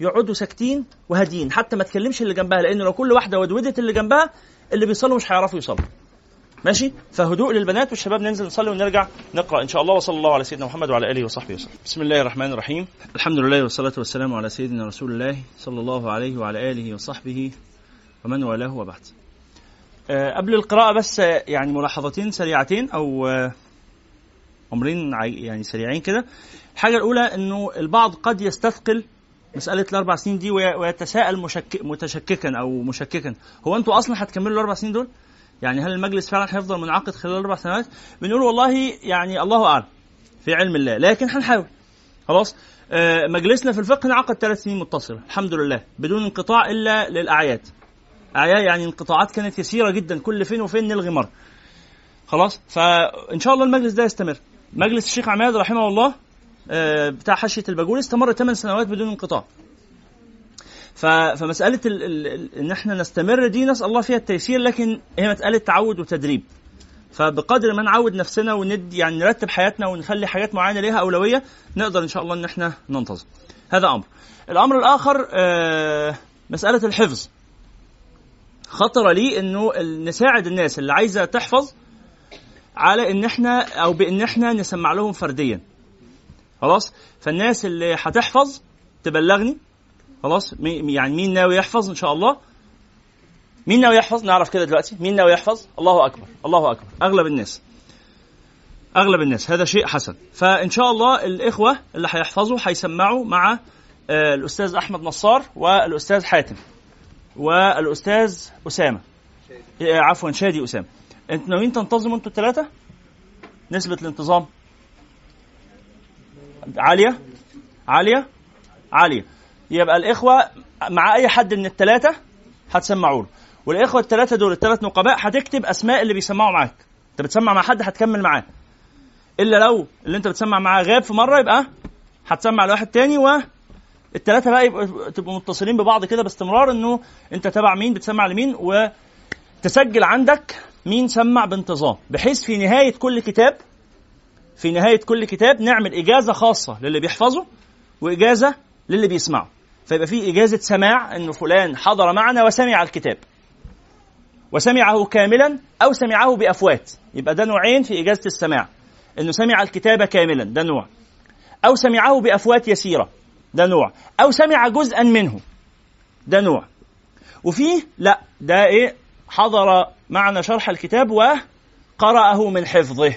S3: يقعدوا ساكتين وهادين حتى ما تكلمش اللي جنبها لأنه لو كل واحدة ودودت اللي جنبها اللي بيصلوا مش هيعرفوا يصلوا. ماشي؟ فهدوء للبنات والشباب ننزل نصلي ونرجع نقرأ إن شاء الله. وصلى الله على سيدنا محمد وعلى آله وصحبه وسلم. بسم الله الرحمن الرحيم. الحمد لله والصلاة والسلام على سيدنا رسول الله صلى الله عليه وعلى آله وصحبه ومن والاه وبعد. أه قبل القراءة بس يعني ملاحظتين سريعتين أو أه أمرين يعني سريعين كده. الحاجة الأولى إنه البعض قد يستثقل مسألة الأربع سنين دي ويتساءل مشك... متشككا أو مشككا. هو أنتوا أصلا هتكملوا الأربع سنين دول؟ يعني هل المجلس فعلا هيفضل منعقد خلال أربع سنوات؟ بنقول والله يعني الله أعلم في علم الله لكن هنحاول. خلاص؟ آه مجلسنا في الفقه انعقد ثلاث سنين متصلة الحمد لله بدون انقطاع إلا للأعياد. اعياد يعني انقطاعات كانت يسيرة جدا. كل فين وفين نلغي مرة. خلاص؟ فإن شاء الله المجلس ده يستمر. مجلس الشيخ عماد رحمه الله آه بتاع حاشيه الباجول استمر ثمان سنوات بدون انقطاع. فمسألة ال ال إن إحنا نستمر دي نسأل الله فيها التيسير لكن هي مسألة تعود وتدريب. فبقدر ما نعود نفسنا وندي يعني نرتب حياتنا ونخلي حاجات معينة ليها أولوية نقدر إن شاء الله إن إحنا ننتظم هذا أمر. الأمر الآخر آه مسألة الحفظ. خطر لي إنه نساعد الناس اللي عايزة تحفظ على إن إحنا أو بإن إحنا نسمع لهم فرديا. خلاص؟ فالناس اللي هتحفظ تبلغني. خلاص؟ يعني مين ناوي يحفظ إن شاء الله؟ مين ناوي يحفظ؟ نعرف كده دلوقتي. مين ناوي يحفظ؟ الله أكبر. الله أكبر. أغلب الناس. أغلب الناس. هذا شيء حسن. فإن شاء الله الإخوة اللي هيحفظوا هيسمعوا مع آه، الأستاذ أحمد نصار والأستاذ حاتم. والأستاذ أسامة. آه، عفوا شادي أسامة. أنتوا ناويين تنتظموا أنتوا الثلاثه نسبة الانتظام؟ عالية؟ عالية؟ عالية. يبقى الإخوة مع أي حد من الثلاثه هتسمعوا له والإخوة الثلاثه دول الثلاث نقباء هتكتب أسماء اللي بيسمعوا معاك. أنت بتسمع مع حد هتكمل معاه. إلا لو اللي أنت بتسمع معاه غاب في مرة يبقى هتسمع لواحد تاني و الثلاثه بقى يبقوا تبقوا متصلين ببعض كده باستمرار إنه أنت تبع مين بتسمع لمين وتسجل عندك مين سمع بانتظام. بحيث في نهاية كل كتاب في نهاية كل كتاب نعمل إجازة خاصة للي بيحفظه وإجازة للي بيسمعه. فيبقى في إجازة سماع إنه فلان حضر معنا وسمع الكتاب. وسمعه كاملا أو سمعه بأفوات. يبقى ده نوعين في إجازة السماع. إنه سمع الكتاب كاملا ده نوع. أو سمعه بأفوات يسيرة. ده نوع. أو سمع جزءا منه. ده نوع. وفيه لا ده إيه؟ حضر معنا شرح الكتاب وقرأه من حفظه.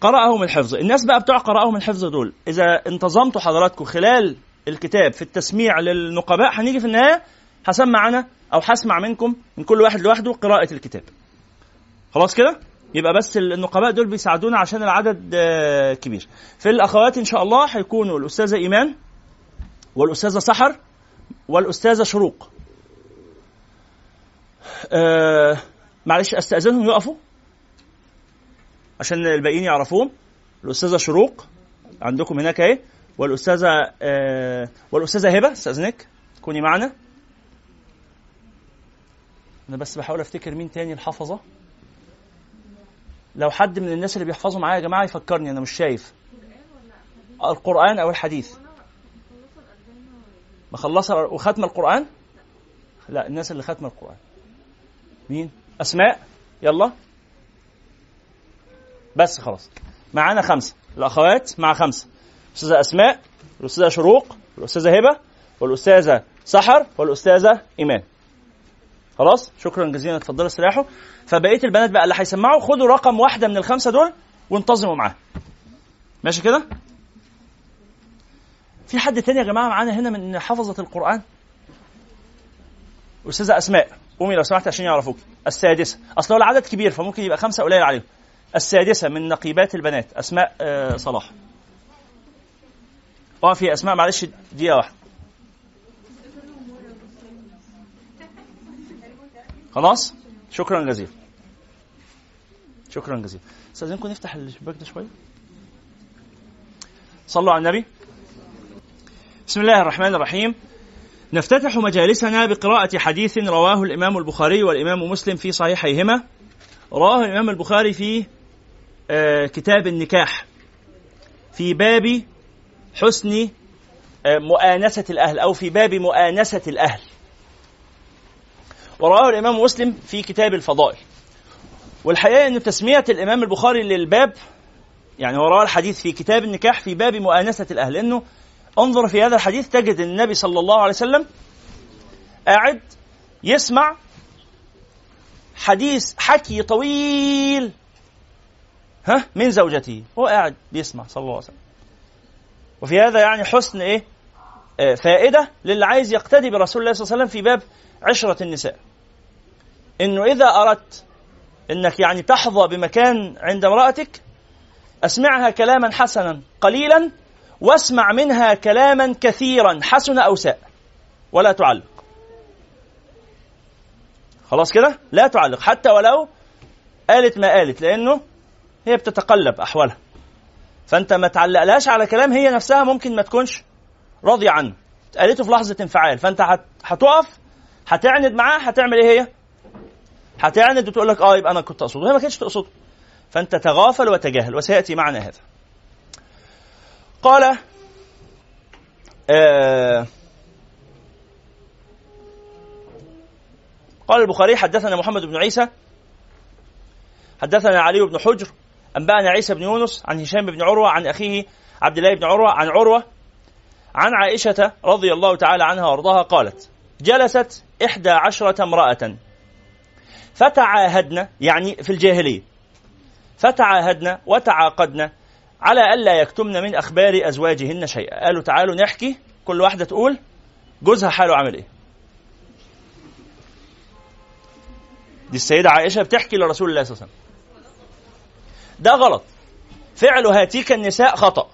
S3: قرأه من حفظه. الناس بقى بتوع قرأه من حفظه دول. إذا انتظمتوا حضراتكم خلال الكتاب في التسميع للنقباء هنيجي في النهاية هسمع أنا أو هسمع منكم من كل واحد لوحده قراءة الكتاب. خلاص كده؟ يبقى بس النقباء دول بيساعدونا عشان العدد آه، كبير. في الأخوات إن شاء الله هيكونوا الأستاذة إيمان والأستاذة سحر والأستاذة شروق. آه معلش أستأذنهم يقفوا عشان الباقيين يعرفوهم. الأستاذة شروق عندكم هناك أهي. والأستاذة آه والأستاذة هبة أستأذنك. كوني معنا. أنا بس بحاول أفتكر مين تاني الحفظة. لو حد من الناس اللي بيحفظوا معايا يا جماعة يفكرني أنا مش شايف. القرآن أو الحديث. مخلصة وختم القرآن؟ لا الناس اللي ختم القرآن. مين؟ أسماء؟ يلا. بس خلاص. معانا خمسة. الأخوات مع خمسة. الأستاذة أسماء الأستاذة شروق الأستاذة هبة والأستاذة سحر والأستاذة إيمان. خلاص؟ شكرا جزيلا اتفضلوا استريحوا. فبقية البنات بقى اللي هيسمعوا خدوا رقم واحدة من الخمسة دول وانتظموا معاه ماشي كده؟ في حد تاني يا جماعة معانا هنا من حفظة القرآن؟ أستاذة أسماء قومي لو سمحت عشان يعرفوك. السادسة. أصل هو العدد كبير فممكن يبقى خمسة قليل عليهم. السادسة من نقيبات البنات أسماء آه صلاح. اقفي أسماء معلش دقيقة واحدة. خلاص؟ شكرا جزيلا. شكرا جزيلا. استاذنكم نفتح الشباك ده شوية صلوا على النبي. بسم الله الرحمن الرحيم. نفتتح مجالسنا بقراءة حديث رواه الإمام البخاري والإمام مسلم في صحيحيهما. رواه الإمام البخاري في آه، كتاب النكاح. في باب حسن آه، مؤانسة الأهل أو في باب مؤانسة الأهل. ورواه الإمام مسلم في كتاب الفضائل. والحقيقة أن تسمية الإمام البخاري للباب يعني روى الحديث في كتاب النكاح في باب مؤانسة الأهل لأنه انظر في هذا الحديث تجد النبي صلى الله عليه وسلم قاعد يسمع حديث حكي طويل ها من زوجته. هو قاعد بيسمع صلى الله عليه وسلم. وفي هذا يعني حسن إيه؟ آه فائدة للي عايز يقتدي برسول الله صلى الله عليه وسلم في باب عشرة النساء. إنه إذا أردت إنك يعني تحظى بمكان عند امرأتك أسمعها كلاما حسنا قليلا واسمع منها كلاما كثيرا حسن أو ساء. ولا تعلق. خلاص كده؟ لا تعلق. حتى ولو قالت ما قالت لأنه هي بتتقلب أحوالها. فأنت ما تعلقلهاش على كلام هي نفسها ممكن ما تكونش راضية عنه. قالته في لحظة انفعال. فأنت هتقف هتعند معاه هتعمل إيه هي؟ هتعند وتقول لك آه يبقى أنا كنت اقصده هي ما كانتش تقصده فأنت تغافل وتجاهل وسيأتي معنا هذا. قال آه قال البخاري حدثنا محمد بن عيسى حدثنا علي بن حجر أنبأنا عيسى بن يونس عن هشام بن عروة عن أخيه عبد الله بن عروة عن عروة عن عائشة رضي الله تعالى عنها وأرضاها قالت جلست إحدى عشرة امرأة. فتعاهدن يعني في الجاهلية. فتعاهدن وتعاقدن على ألا يكتمن من أخبار أزواجهن شيئا. قالوا تعالوا نحكي كل واحدة تقول جوزها حاله عامل إيه. دي السيدة عائشة بتحكي لرسول الله صلى الله عليه وسلم. ده غلط. فعل هاتيك النساء خطأ.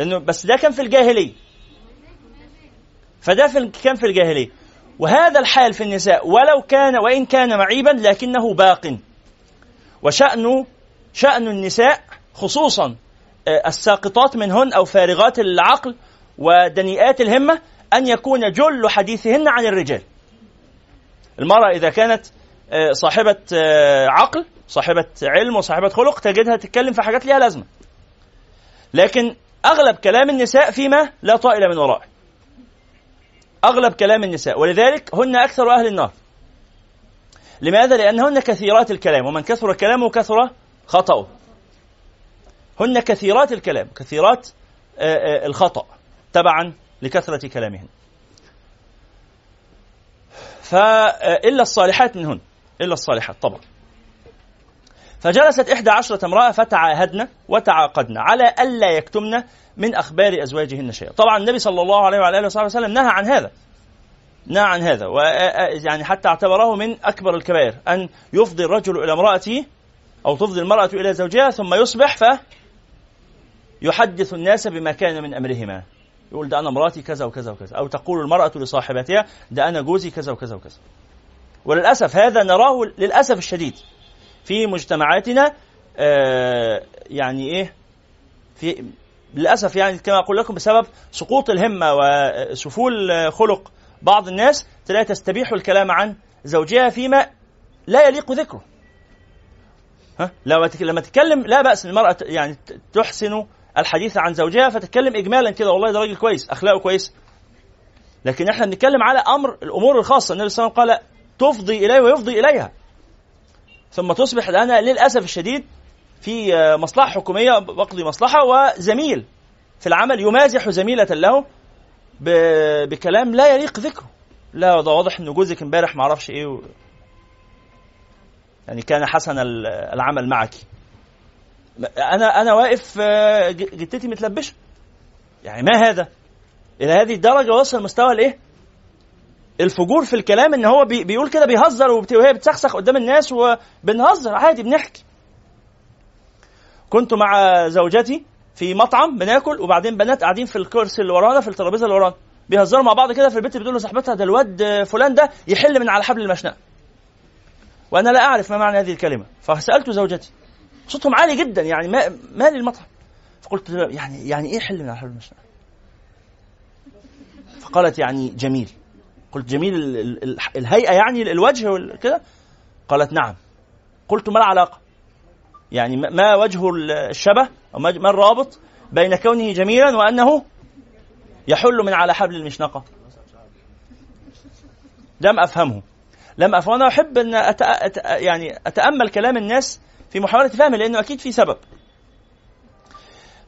S3: إنه بس ده كان في الجاهلية. فده في كان في الجاهلية. وهذا الحال في النساء ولو كان وإن كان معيبا لكنه باق. وشأن شأن النساء خصوصا آه، الساقطات منهن أو فارغات العقل ودنيئات الهمة أن يكون جل حديثهن عن الرجال. المرأة إذا كانت آه، صاحبة آه، عقل صاحبة علم وصاحبة خلق تجدها تتكلم في حاجات ليها لازمة. لكن أغلب كلام النساء فيما لا طائل من ورائه أغلب كلام النساء. ولذلك هن أكثر أهل النار. لماذا؟ لأنهن كثيرات الكلام. ومن كثر كلامه كثر خطأه. هن كثيرات الكلام كثيرات آه، آه، الخطأ تبعا لكثرة كلامهن. فإلا الصالحات منهن. إلا الصالحات طبعا. فجلست إحدى عشرة امرأة فتعاهدن وتعاقدن على ألا يكتمن من أخبار أزواجهن شيئا. طبعا النبي صلى الله عليه وعلى آله وصحبه وسلم نهى عن هذا. نهى عن هذا. ويعني حتى اعتبره من أكبر الكبائر. أن يفضي الرجل إلى امرأته أو تفضي المرأة إلى زوجها ثم يصبح ف يحدث الناس بما كان من أمرهما. يقول ده أنا مراتي كذا وكذا وكذا. أو تقول المرأة لصاحبتها ده أنا جوزي كذا وكذا وكذا. وللأسف هذا نراه للأسف الشديد. في مجتمعاتنا آه يعني إيه في للأسف يعني كما أقول لكم بسبب سقوط الهمة وسفول خلق بعض الناس تلاقي تستبيح الكلام عن زوجها فيما لا يليق ذكره. ها؟ لما تتكلم لا بأس المرأة يعني تحسن الحديث عن زوجها فتتكلم إجمالا كده والله ده راجل كويس أخلاقه كويس. لكن إحنا بنتكلم على أمر الأمور الخاصة النبي صلى الله عليه وسلم قال تفضي إليه ويفضي إليها. ثم تصبح أنا للأسف الشديد في مصلحة حكومية بقضي مصلحة وزميل في العمل يمازح زميلة له بكلام لا يليق ذكره. لا ده واضح ان جوزك امبارح ما أعرفش إيه و... يعني كان حسن العمل معك. أنا أنا واقف آه، جتتي متلبشة. يعني ما هذا؟ إلى هذه الدرجة وصل مستوى الإيه؟ الفجور في الكلام إن هو بيقول كده بيهزر وهي بتسخسخ قدام الناس وبنهزر عادي بنحكي. كنت مع زوجتي في مطعم بناكل وبعدين بنات قاعدين في الكرسي اللي ورانا في الترابيزة اللي ورانا. بيهزروا مع بعض كده في البيت بتقول لصاحبتها ده الواد فلان ده يحل من على حبل المشنقة. وأنا لا أعرف ما معنى هذه الكلمة. فسألت زوجتي. صوتهم عالي جدا يعني ما مالي المطعم. فقلت يعني يعني إيه حل من على حبل المشنقة؟ فقالت يعني جميل. قلت جميل الهيئة يعني الوجه كده؟ قالت نعم. قلت ما العلاقة؟ يعني ما وجه الشبه؟ أو ما الرابط بين كونه جميلا وأنه يحل من على حبل المشنقة. لم أفهمه. لم أفهم أنا أحب أن أت... أت... يعني أتأمل كلام الناس في محاولة فهمه لأنه أكيد في سبب.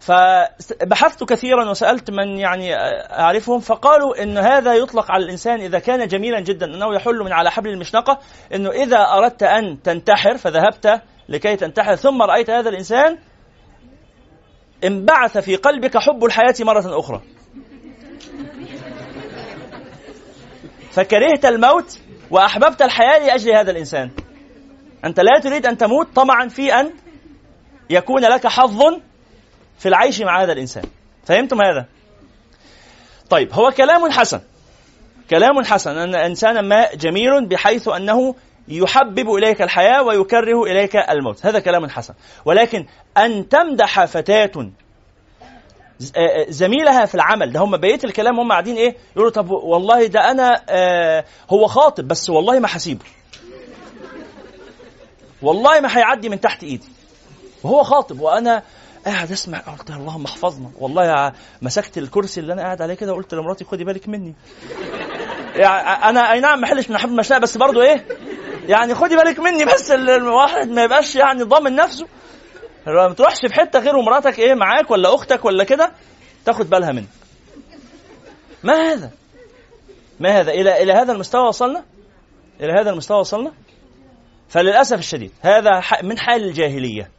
S3: فبحثت كثيرا وسألت من يعني أعرفهم فقالوا أن هذا يطلق على الإنسان إذا كان جميلا جدا أنه يحل من على حبل المشنقة أنه إذا أردت أن تنتحر فذهبت لكي تنتحر ثم رأيت هذا الإنسان انبعث في قلبك حب الحياة مرة أخرى. فكرهت الموت وأحببت الحياة لأجل هذا الإنسان. أنت لا تريد أن تموت طمعا في أن يكون لك حظ في العيش مع هذا الإنسان. فهمتم هذا؟ طيب هو كلام حسن. كلام حسن. أن إنسانا ما جميل بحيث أنه يحبب إليك الحياة ويكره إليك الموت. هذا كلام حسن. ولكن أن تمدح فتاة آه، آه، زميلها في العمل. ده هم بقيه الكلام هم قاعدين إيه؟ يقولوا طب والله ده أنا آه هو خاطب بس والله ما هسيبه والله ما هيعدي من تحت إيدي. وهو خاطب وأنا قاعد اسمع قلت اللهم احفظنا. والله مسكت الكرسي اللي أنا قاعد عليه كده وقلت لمراتي خدي بالك مني. يعني أنا أي نعم ما حلش من حب المشنقه بس برضه إيه؟ يعني خدي بالك مني بس الواحد ما يبقاش يعني ضامن نفسه. ما تروحش في حتة غير ومراتك إيه معاك ولا أختك ولا كده تاخد بالها منك ما هذا؟ ما هذا؟ إلى إلى هذا المستوى وصلنا؟ إلى هذا المستوى وصلنا؟ فللأسف الشديد هذا من حال الجاهلية.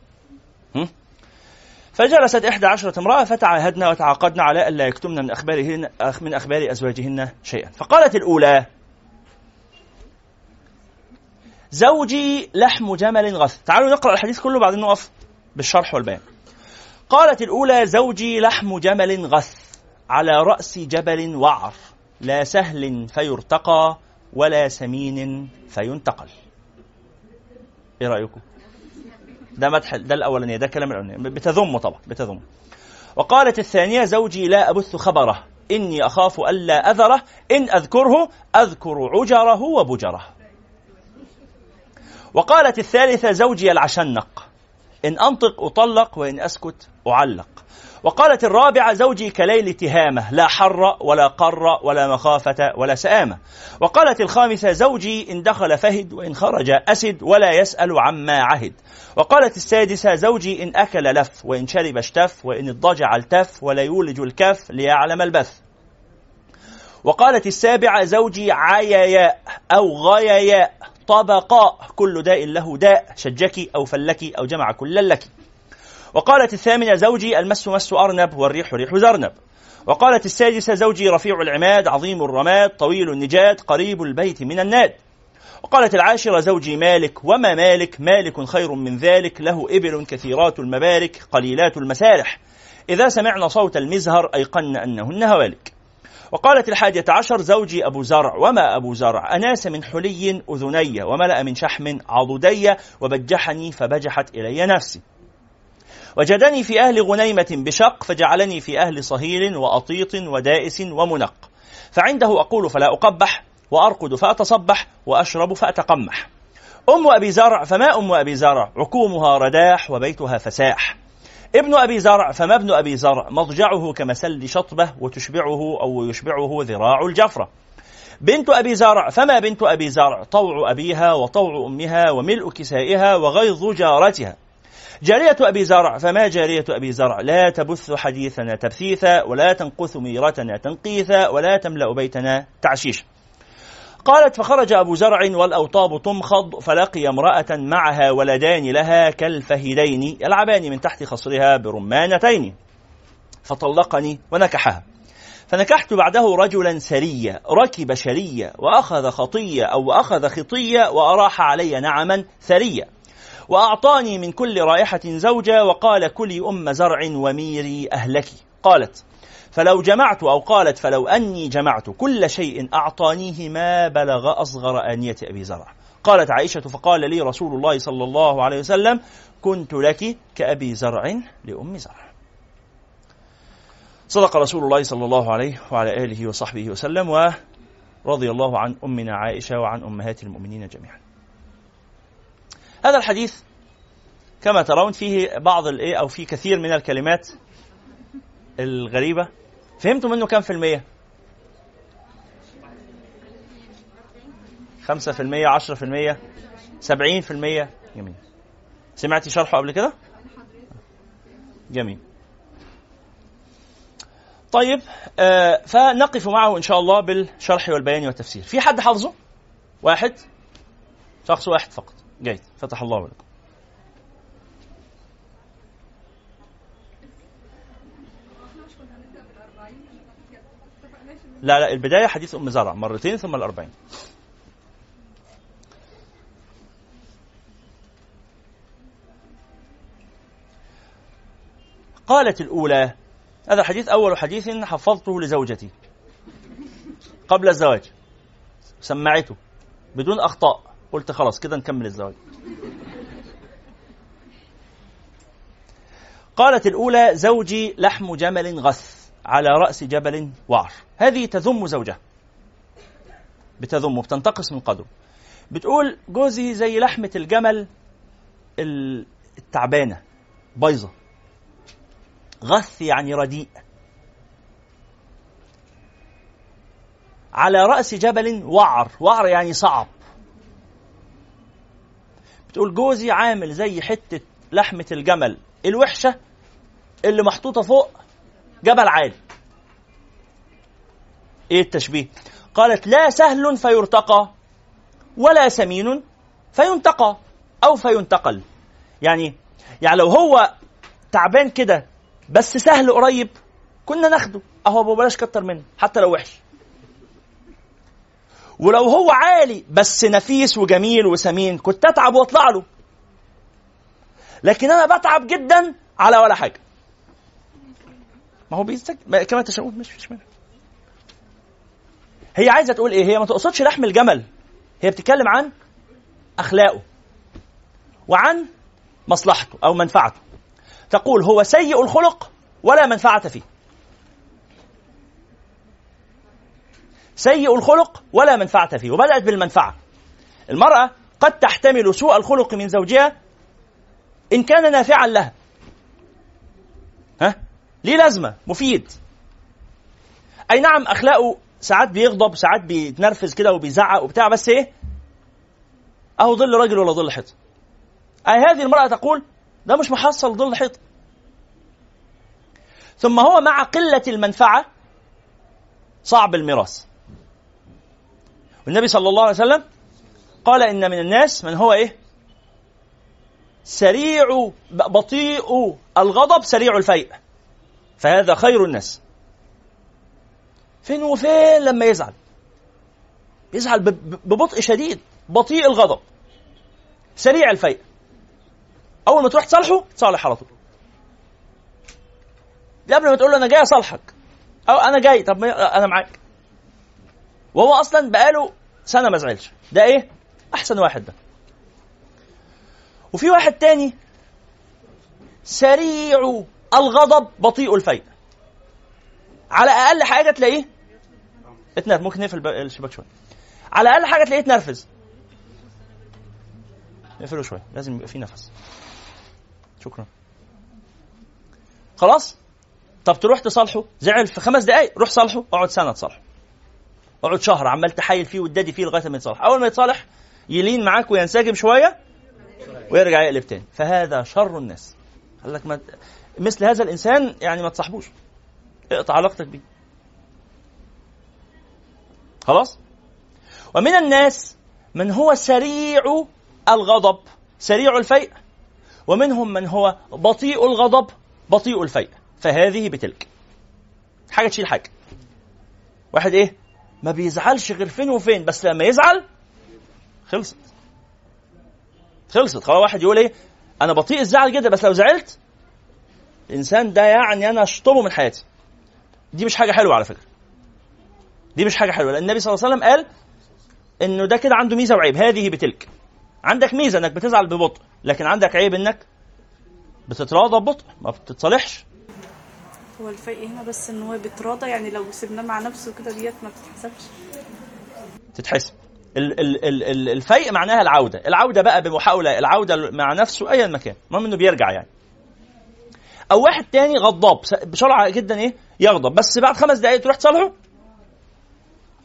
S3: فجلست إحدى عشرة امرأة فتعاهدنا وتعاقدنا على ألا يكتمن من أخبارهن من أخبار أزواجهن شيئا. فقالت الأولى زوجي لحم جمل غث. تعالوا نقرأ الحديث كله بعدين نقف بالشرح والبيان. قالت الأولى زوجي لحم جمل غث. على رأس جبل وعر. لا سهل فيرتقى ولا سمين فينتقل. إيه رأيكم؟ ده مدح ده الأولانية ده كلام الأولانية. بتذمه طبعا بتذمه. وقالت الثانية زوجي لا أبث خبره إني أخاف الا أذره إن أذكره أذكر عجره وبجره. وقالت الثالثة زوجي العشنق. إن أنطق أطلق وإن أسكت أعلق. وقالت الرابعة زوجي كليل تهامة لا حر ولا قر ولا مخافة ولا سآمة. وقالت الخامسة زوجي إن دخل فهد وإن خرج أسد ولا يسأل عما عهد. وقالت السادسة زوجي إن أكل لف وإن شرب اشتف وإن اضطجع التف ولا يولج الكف ليعلم البث. وقالت السابعة زوجي عياياء أو غياياء طبقاء كل داء له داء شجكي أو فلكي أو جمع كل لك. وقالت الثامنة زوجي المس مس أرنب والريح ريح زرنب. وقالت السادسة زوجي رفيع العماد عظيم الرماد طويل النجاد قريب البيت من الناد. وقالت العاشرة زوجي مالك وما مالك؟ مالك خير من ذلك له إبل كثيرات المبارك قليلات المسارح. إذا سمعنا صوت المزهر أيقن أنهن هوالك. وقالت الحادية عشر زوجي أبو زرع. وما أبو زرع؟ أناس من حلي أذني وملأ من شحم عضدي وبجحني فبجحت إلي نفسي. وجدني في أهل غنيمة بشق فجعلني في أهل صهيل وأطيط ودائس ومنق. فعنده أقول فلا أقبح وأرقد فأتصبح وأشرب فأتقمح. أم أبي زرع فما أم أبي زرع؟ عكومها رداح وبيتها فساح. ابن أبي زرع فما ابن أبي زرع؟ مضجعه كمسل شطبة وتشبعه أو يشبعه ذراع الجفرة. بنت أبي زرع فما بنت أبي زرع؟ طوع أبيها وطوع أمها وملء كسائها وغيظ جارتها. جارية أبي زرع فما جارية أبي زرع؟ لا تبث حديثنا تبثيثا ولا تنقث ميرتنا تنقيثا ولا تملأ بيتنا تعشيشا. قالت فخرج أبو زرع والأوطاب تمخض فلقي امرأة معها ولدان لها كالفهيدين يلعبان من تحت خصرها برمانتين فطلقني ونكحها. فنكحت بعده رجلا سريا ركب شريا وأخذ خطية أو أخذ خطية وأراح علي نعما ثريا. وأعطاني من كل رائحة زوجة وقال كلي أم زرع وميري أهلك قالت فلو جمعت أو قالت فلو أني جمعت كل شيء أعطانيه ما بلغ أصغر آنية أبي زرع. قالت عائشة فقال لي رسول الله صلى الله عليه وسلم كنت لك كأبي زرع لأم زرع. صدق رسول الله صلى الله عليه وعلى آله وصحبه وسلم ورضي الله عن أمنا عائشة وعن أمهات المؤمنين جميعا. هذا الحديث كما ترون فيه بعض الإيه أو في كثير من الكلمات الغريبة فهمتوا منه كم في المية؟ خمسة في المية عشرة في المية سبعين في المية. جميل. سمعتي شرحه قبل كده؟ جميل. طيب آه فنقف معه إن شاء الله بالشرح والبيان والتفسير. في حد حافظه؟ واحد؟ شخص واحد فقط. جيد. فتح الله لكم. لا لا البداية حديث أم زرع مرتين ثم الأربعين. قالت الأولى هذا حديث أول حديث حفظته لزوجتي قبل الزواج سمعته بدون أخطاء قلت خلاص كده نكمل الزواج. قالت الأولى زوجي لحم جمل غث على رأس جبل وعر هذه تذم زوجها. بتذمه بتنتقص من قدره. بتقول جوزي زي لحمة الجمل التعبانة بايظة. غث يعني رديء. على رأس جبل وعر وعر يعني صعب. تقول جوزي عامل زي حتة لحمة الجمل الوحشة اللي محطوطة فوق جبل عالي. إيه التشبيه؟ قالت لا سهل فيرتقى ولا سمين فينتقى أو فينتقل. يعني يعني لو هو تعبان كده بس سهل قريب كنا ناخده. أهو بلاش كتر منه حتى لو وحش. ولو هو عالي بس نفيس وجميل وسمين كنت أتعب وأطلع له. لكن أنا بتعب جدا على ولا حاجة. ما هو بيستك... كما تشاءون مش مش منه هي عايزة تقول إيه؟ هي ما تقصدش لحم الجمل. هي بتتكلم عن أخلاقه وعن مصلحته أو منفعته. تقول هو سيء الخلق ولا منفعة فيه. سيء الخلق ولا منفعة فيه وبدأت بالمنفعة. المرأة قد تحتمل سوء الخلق من زوجها إن كان نافعا لها ها؟ ليه لازمة؟ مفيد. أي نعم أخلاقه ساعات بيغضب ساعات بيتنرفز كده وبيزعق وبتاع بس إيه؟ أهو ظل راجل ولا ظل حيط. أي هذه المرأة تقول ده مش محصل ظل حيط. ثم هو مع قلة المنفعة صعب الميراث. والنبي صلى الله عليه وسلم قال إن من الناس من هو إيه؟ سريع بطيء الغضب سريع الفيء. فهذا خير الناس. فين وفين لما يزعل؟ يزعل ببطء شديد بطيء الغضب سريع الفيء. أول ما تروح تصالحه تصالح على طول. قبل ما تقول له أنا جاي أصالحك أو أنا جاي طب أنا معاك. وهو أصلا بقاله سنة ما زعلش. ده إيه؟ أحسن واحد ده. وفي واحد تاني. سريع الغضب بطيء الفيء على أقل حاجة تلاقيه اتنرف ممكن نقفل الشباك شوية. على أقل حاجة تلاقيه اتنرفز. نقفله شوية. لازم يبقى فيه نفس. شكرا. خلاص؟ طب تروح تصالحه؟ زعل في خمس دقائق روح صالحه. اقعد سنة تصالحه. اقعد شهر عمال تحايل فيه وتدادي فيه لغاية ما يتصالح. أول ما يتصالح يلين معاك وينسجم شوية. ويرجع يقلب تاني. فهذا شر الناس. قال لك ما مثل هذا الإنسان يعني ما تصاحبوش. اقطع علاقتك بيه. خلاص؟ ومن الناس من هو سريع الغضب. سريع الفيء. ومنهم من هو بطيء الغضب بطيء الفيء. فهذه بتلك. حاجة تشيل حاجة. واحد إيه؟ ما بيزعلش غير فين وفين بس لما يزعل خلصت. خلصت. خلاص واحد يقول إيه؟ أنا بطيء الزعل جدا بس لو زعلت الإنسان ده يعني أنا أشطبه من حياتي. دي مش حاجة حلوة على فكرة. دي مش حاجة حلوة لأن النبي صلى الله عليه وسلم قال إنه ده كده عنده ميزة وعيب. هذه بتلك. عندك ميزة إنك بتزعل ببطء لكن عندك عيب إنك بتتراضى ببطء. ما بتتصالحش.
S4: هو الفرق هنا بس إن هو بيتراضى يعني لو سيبناه مع نفسه كده ديت ما بتتحسبش.
S3: تتحسب. الفيء معناها العودة. العودة بقى بمحاولة العودة مع نفسه ايا مكان المهم إنه بيرجع يعني. أو واحد تاني غضاب. بسرعة جدا إيه؟ يغضب. بس بعد خمس دقائق تروح تصالحه؟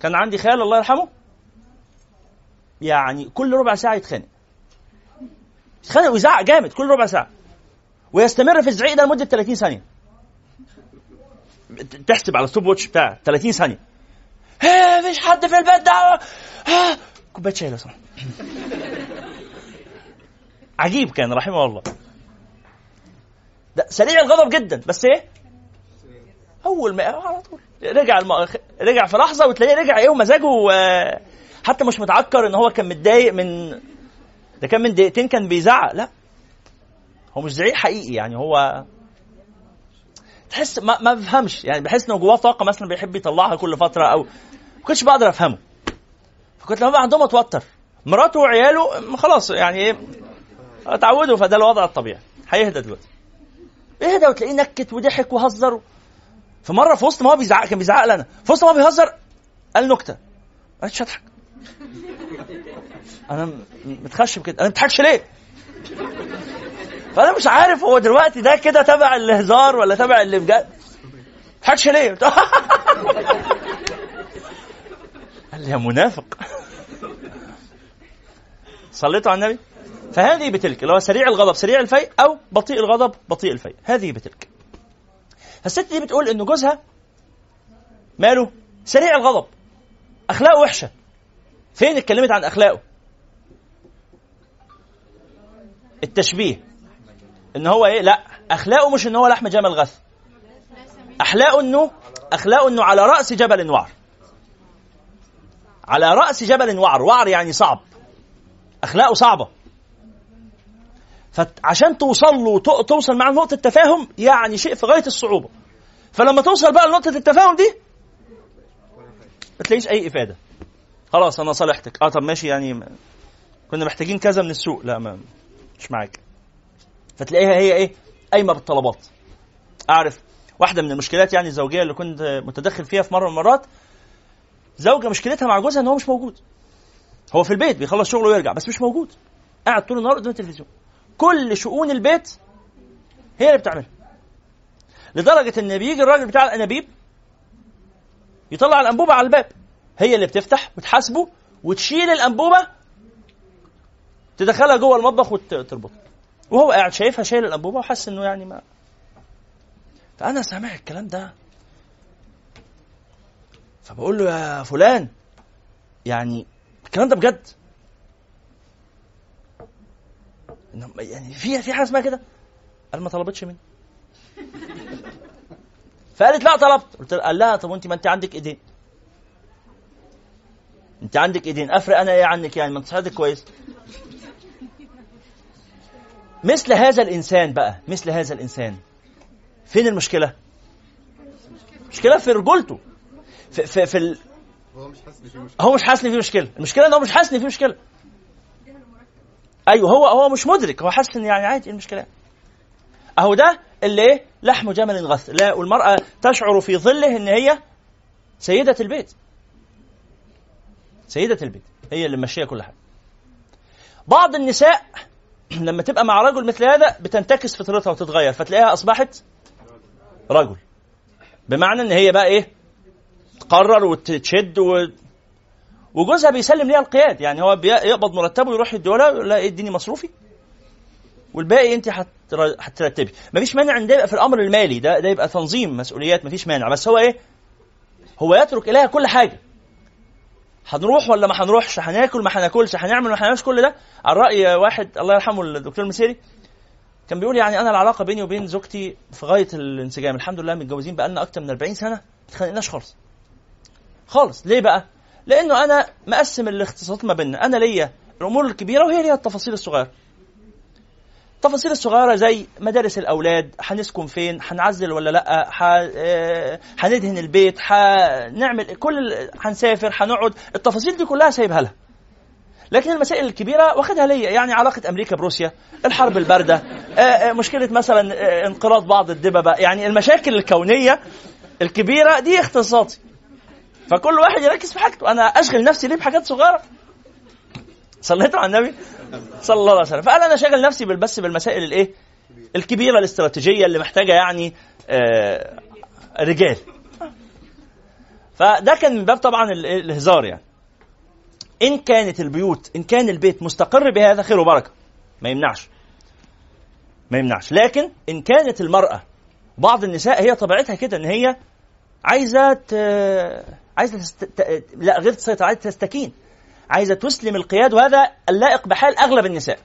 S3: كان عندي خال الله يرحمه؟ يعني كل ربع ساعة يتخانق. يتخانق ويزعق جامد كل ربع ساعة. ويستمر في الزعيق ده لمدة 30 ثانية. تحسب على stopwatch بتاع 30 ثانية. مفيش حد في البيت ده. كوباية شاي لو عجيب كان رحمه الله. ده سريع الغضب جدا بس إيه؟ أول ما على طول. رجع الم... رجع في لحظة وتلاقيه رجع إيه ومزاجه آه، حتى مش متعكر إن هو كان متضايق من ده كان من دقيقتين كان بيزعق. لا. هو مش زعيق حقيقي يعني هو تحس ما ما بفهمش يعني بحس إنه جواه طاقة مثلا بيحب يطلعها كل فترة أو كنتش بقدر افهمه. فكنت لما عندهم اتوتر. مراته وعياله خلاص يعني إيه اتعودوا فده الوضع الطبيعي. هيهدى دلوقتي. اهدى وتلاقيه نكت وضحك وهزر. فمره في وسط ما هو بيزعق كان بيزعق لنا. في وسط ما هو بيهزر قال نكتة. ما قلتش اضحك أنا متخشب كده. أنا ما بتضحكش ليه؟ فأنا مش عارف هو دلوقتي ده كده تبع الهزار ولا تبع اللي بجد؟ ما بتضحكش ليه؟ قال يا منافق؟ صليتوا على النبي؟ فهذه بتلك اللي هو سريع الغضب سريع الفيء أو بطيء الغضب بطيء الفيء. هذه بتلك. فالست دي بتقول ان جوزها ماله؟ سريع الغضب. أخلاقه وحشة. فين اتكلمت عن أخلاقه؟ التشبيه. إن هو إيه؟ لا. أخلاقه مش إن هو لحم جمل غث. أخلاقه انه أخلاقه إنه على رأس جبل وعر على رأس جبل وعر. وعر يعني صعب. أخلاقه صعبة. فعشان توصل له توصل معاه نقطة تفاهم يعني شيء في غاية الصعوبة. فلما توصل بقى لنقطة التفاهم دي ما تلاقيش أي إفادة. خلاص أنا صالحتك. آه طب ماشي يعني كنا محتاجين كذا من السوق. لا ما مش معاك. فتلاقيها هي إيه؟ قايمة بالطلبات. أعرف واحدة من المشكلات يعني الزوجية اللي كنت متدخل فيها في مرة من المرات زوجة مشكلتها مع جوزها إن هو مش موجود. هو في البيت بيخلص شغله ويرجع بس مش موجود. قاعد طول النهار قدام التلفزيون. كل شؤون البيت هي اللي بتعملها. لدرجة إن بيجي الراجل بتاع الأنابيب يطلع الأنبوبة على الباب. هي اللي بتفتح وتحاسبه وتشيل الأنبوبة تدخلها جوه المطبخ وتربطها وهو قاعد شايفها شايل الأنبوبة وحاسس إنه يعني ما فأنا سامع الكلام ده. فبقول له يا فلان يعني الكلام ده بجد؟ يعني في في حاجة اسمها كده؟ قال ما طلبتش مني. فقالت لا طلبت. قلت قال لها طب وأنت ما أنت عندك إيدين. أنت عندك إيدين. أفرق أنا إيه عنك يعني؟ ما أنت صحتك كويس. مثل هذا الإنسان بقى مثل هذا الإنسان. فين المشكلة؟ مشكلة في رجولته. في في, في ال... هو مش حاسس فيه مشكلة. هو مش حاسس إن في مشكلة. المشكلة إن هو مش حاسس إن في مشكلة. أيوه هو هو مش مدرك. هو حاسس إن يعني عادي إيه المشكلة؟ أهو ده اللي إيه؟ لحم جمل غث لا والمرأة تشعر في ظله إن هي سيدة البيت. سيدة البيت. هي اللي ماشية كل حاجة. بعض النساء لما تبقى مع رجل مثل هذا بتنتكس فطرتها وتتغير فتلاقيها أصبحت رجل. بمعنى إن هي بقى إيه؟ تقرر وتشد و... وجوزها بيسلم ليها القياد. يعني هو بيقبض مرتبه يقول لها إيه، اديني مصروفي والباقي انت هترتبي مفيش مانع إن ده يبقى في الأمر المالي. ده ده يبقى تنظيم مسؤوليات. مفيش مانع. بس هو إيه؟ هو يترك إليها كل حاجة. هنروح ولا ما هنروحش؟ هناكل؟ ما هناكلش؟ هنعمل؟ ما هنعملش كل ده؟ على رأي واحد الله يرحمه الدكتور المسيري كان بيقول يعني أنا العلاقة بيني وبين زوجتي في غاية الانسجام. الحمد لله متجوزين بقالنا أكتر من 40 سنة. ما اتخانقناش خالص. خالص. ليه بقى؟ لأنه أنا مقسم الاختصاصات ما بيننا. أنا ليا الأمور الكبيرة وهي ليها التفاصيل الصغيرة. التفاصيل الصغيرة زي مدارس الأولاد هنسكن فين هنعزل ولا لأ آه، هندهن البيت هنعمل كل هنسافر هنقعد. التفاصيل دي كلها سايبها لها. لكن المسائل الكبيرة واخدها ليا. يعني علاقة أمريكا بروسيا الحرب الباردة آه، آه، مشكلة مثلا انقراض بعض الدببة. يعني المشاكل الكونية الكبيرة دي اختصاصاتي فكل واحد يركز في حاجته. أنا أشغل نفسي ليه بحاجات صغيرة؟ صليت على النبي صلى الله عليه وسلم. فقال أنا شاغل نفسي بس بالمسائل الإيه؟ الكبيرة الاستراتيجية اللي محتاجة يعني آه رجال. فده كان من باب طبعا الهزار يعني. إن كانت البيوت إن كان البيت مستقر بهذا خير وبركة ما يمنعش. ما يمنعش. لكن إن كانت المرأة بعض النساء هي طبيعتها كده إن هي عايزة. عايزة تست... لا غير تسيطر عايزة تستكين. عايزة تسلم القياد وهذا اللائق بحال أغلب النساء.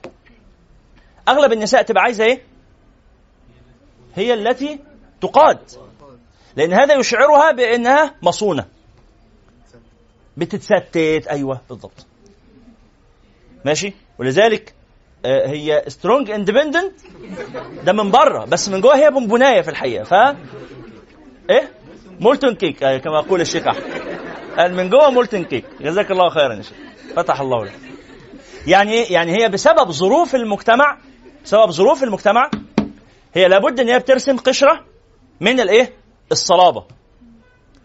S3: أغلب النساء تبقى عايزة إيه؟ هي التي تقاد. لأن هذا يشعرها بأنها مصونة. بتتستت أيوه بالضبط. ماشي؟ ولذلك آه، هي strong independent ده من بره بس من جوه هي بونبونايه في الحقيقة. ف إيه؟ molten cake آه، كما يقول الشيخ أحمد. من جوه molten cake. جزاك الله خيرا يا شيخ. فتح الله لك يعني يعني هي بسبب ظروف المجتمع بسبب ظروف المجتمع هي لابد إن هي بترسم قشرة من الإيه؟ الصلابة.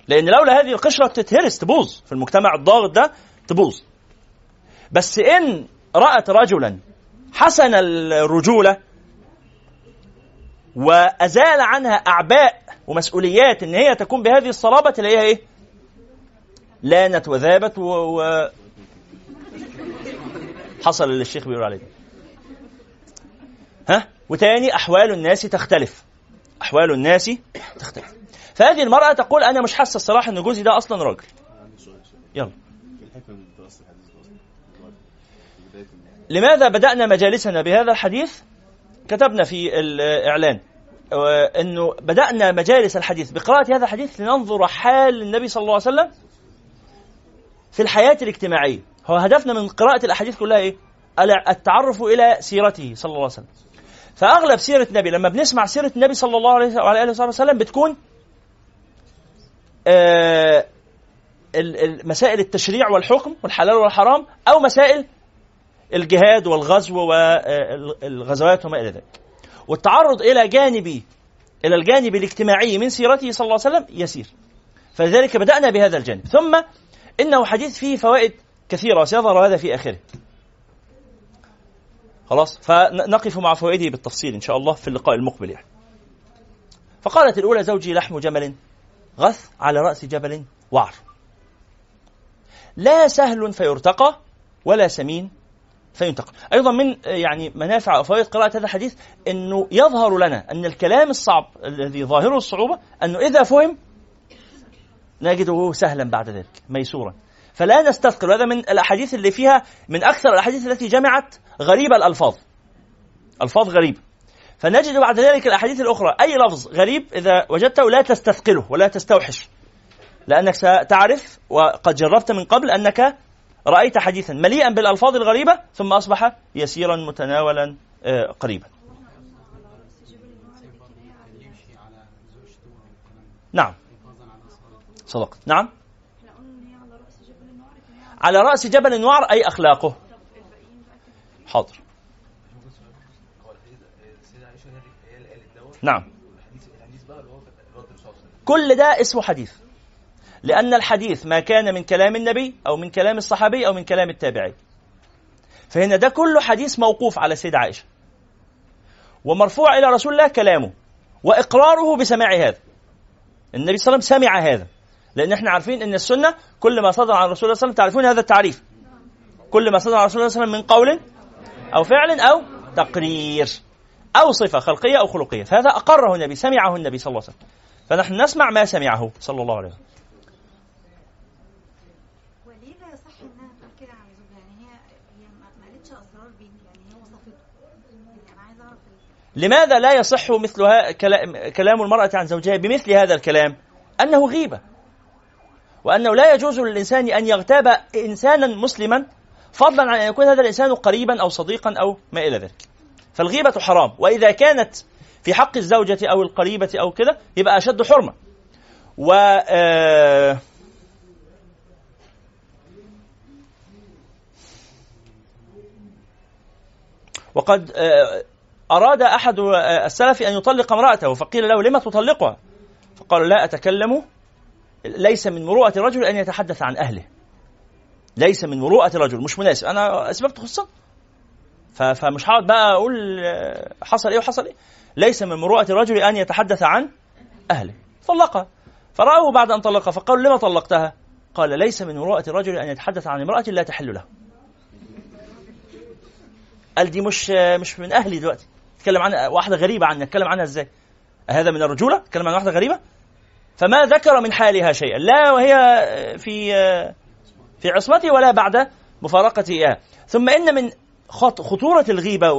S3: لأن لولا هذه القشرة بتتهرس تبوظ. في المجتمع الضاغط ده تبوظ. بس إن رأت رجلا حسن الرجولة وأزال عنها أعباء ومسؤوليات إن هي تكون بهذه الصلابة تلاقيها إيه؟ لانت وذابت و... و... حصل اللي الشيخ بيقول عليه ها؟ وتاني أحوال الناس تختلف. أحوال الناس تختلف. فهذه المرأة تقول أنا مش حاسة الصراحة إن جوزي ده أصلا راجل. يلا. لماذا بدأنا مجالسنا بهذا الحديث؟ كتبنا في الإعلان آه، أنه بدأنا مجالس الحديث. بقراءة هذا الحديث لننظر حال النبي صلى الله عليه وسلم في الحياة الاجتماعية. هو هدفنا من قراءة الأحاديث كلها إيه؟ التعرف إلى سيرته صلى الله عليه وسلم. فأغلب سيرة النبي لما بنسمع سيرة النبي صلى الله عليه وعلى آله وسلم بتكون آه مسائل التشريع والحكم والحلال والحرام أو مسائل الجهاد والغزو والغزوات وما إلى ذلك. والتعرض إلى جانب إلى الجانب الاجتماعي من سيرته صلى الله عليه وسلم يسير. فلذلك بدأنا بهذا الجانب. ثم إنه حديث فيه فوائد كثيرة وسيظهر هذا في آخره. خلاص؟ فنقف مع فوائده بالتفصيل إن شاء الله في اللقاء المقبل يعني. فقالت الأولى زوجي لحم جمل غث على رأس جبل وعر. لا سهل فيرتقى ولا سمين فينتقل. أيضا من يعني منافع أو فوائد قراءة هذا الحديث أنه يظهر لنا أن الكلام الصعب الذي ظاهره الصعوبة أنه إذا فهم نجده سهلا بعد ذلك ميسورا. فلا نستثقل. هذا من الأحاديث اللي فيها من أكثر الأحاديث التي جمعت غريب الألفاظ. ألفاظ غريبة فنجد بعد ذلك الأحاديث الأخرى. أي لفظ غريب إذا وجدته لا تستثقله ولا تستوحش لأنك ستعرف وقد جربت من قبل أنك رأيت حديثا مليئا بالألفاظ الغريبة ثم أصبح يسيرا متناولا آه، قريبا. نعم. صدقت نعم. على رأس جبل وعر أي أخلاقه. حاضر. نعم. كل ده اسمه حديث. لأن الحديث ما كان من كلام النبي أو من كلام الصحابي أو من كلام التابعي فهنا ده كله حديث موقوف على سيدة عائشة. ومرفوع إلى رسول الله كلامه. وإقراره بسماع هذا. النبي صلى الله عليه وسلم سمع هذا. لأن إحنا عارفين أن السنة كل ما صدر عن رسول الله صلى الله عليه وسلم تعرفون هذا التعريف. كل ما صدر عن رسول الله صلى الله عليه وسلم من قول أو فعل أو تقرير أو صفة خلقية أو خلقية. فهذا أقره النبي سمعه النبي صلى الله عليه وسلم. فنحن نسمع ما سمعه صلى الله عليه وسلم. لماذا لا يصح مثل كلام المرأة عن زوجها بمثل هذا الكلام؟ أنه غيبة. وأنه لا يجوز للإنسان أن يغتاب إنسانا مسلما فضلا عن أن يكون هذا الإنسان قريبا أو صديقا أو ما إلى ذلك. فالغيبة حرام. وإذا كانت في حق الزوجة أو القريبة أو كده يبقى أشد حرمة. و آه وقد آه أراد أحد السلف أن يطلق امرأته فقيل له لما تطلقها؟ فقال لا أتكلم ليس من مروءة الرجل أن يتحدث عن أهله. ليس من مروءة الرجل مش مناسب. أنا أسباب تخصها فمش هقعد بقى أقول حصل إيه وحصل إيه. ليس من مروءة الرجل أن يتحدث عن أهله. طلقها. فرأوه بعد أن طلقها فقالوا لما طلقتها؟ قال ليس من مروءة الرجل أن يتحدث عن امرأة لا تحل له. قال دي مش مش من أهلي دلوقتي. تكلم عن واحدة غريبة عني اتكلم عنها إزاي؟ هذا من الرجولة؟ تكلم عن واحدة غريبة؟ فما ذكر من حالها شيئا. لا وهي في في عصمته ولا بعد مفارقته إياه ثم إن من خطورة الغيبة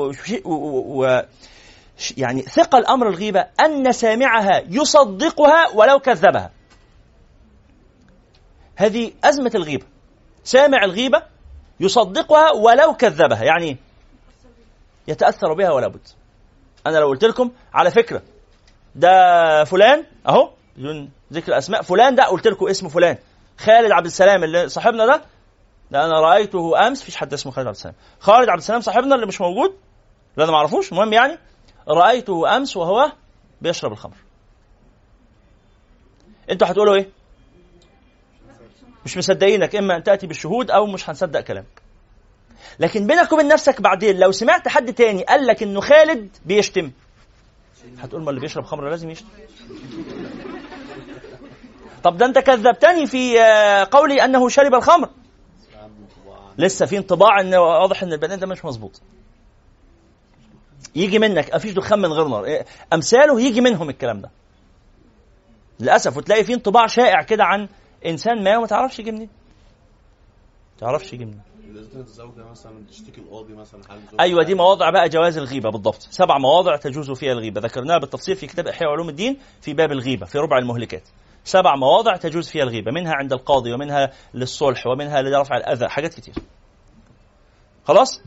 S3: و يعني ثقل أمر الغيبة أن سامعها يصدقها ولو كذبها. هذه أزمة الغيبة. سامع الغيبة يصدقها ولو كذبها. يعني يتأثر بها ولا بد. أنا لو قلت لكم على فكرة ده فلان أهو بدون ذكر أسماء فلان ده قلت لكم اسمه فلان خالد عبد السلام اللي صاحبنا ده ده أنا رأيته أمس فيش حد اسمه خالد عبد السلام. خالد عبد السلام صاحبنا اللي مش موجود اللي أنا ما اعرفوش المهم يعني رأيته أمس وهو بيشرب الخمر. أنتوا هتقولوا إيه؟ مش مصدقينك إما أن تأتي بالشهود أو مش هنصدق كلامك. لكن بينك وبين نفسك بعدين لو سمعت حد تاني قال لك إنه خالد بيشتم. هتقول ما اللي بيشرب خمر لازم يشتم. طب ده انت كذبتني في آه، قولي أنه شرب الخمر. لسه في انطباع إن واضح إن البني ده مش مظبوط. يجي منك مفيش دخان من غير نار. أمثاله يجي منهم الكلام ده. للأسف وتلاقي في انطباع شائع كده عن إنسان ما وما تعرفش يجي منين. تعرفش يجي منين.
S5: الزوجه مثلا تشتكي القاضي مثلا حال
S3: أيوه دي مواضع بقى جواز الغيبة بالضبط. سبع مواضع تجوز فيها الغيبة. ذكرناها بالتفصيل في كتاب إحياء علوم الدين في باب الغيبة في ربع المهلكات. سبع مواضع تجوز فيها الغيبة منها عند القاضي ومنها للصلح ومنها لرفع الأذى حاجات كتير. خلاص؟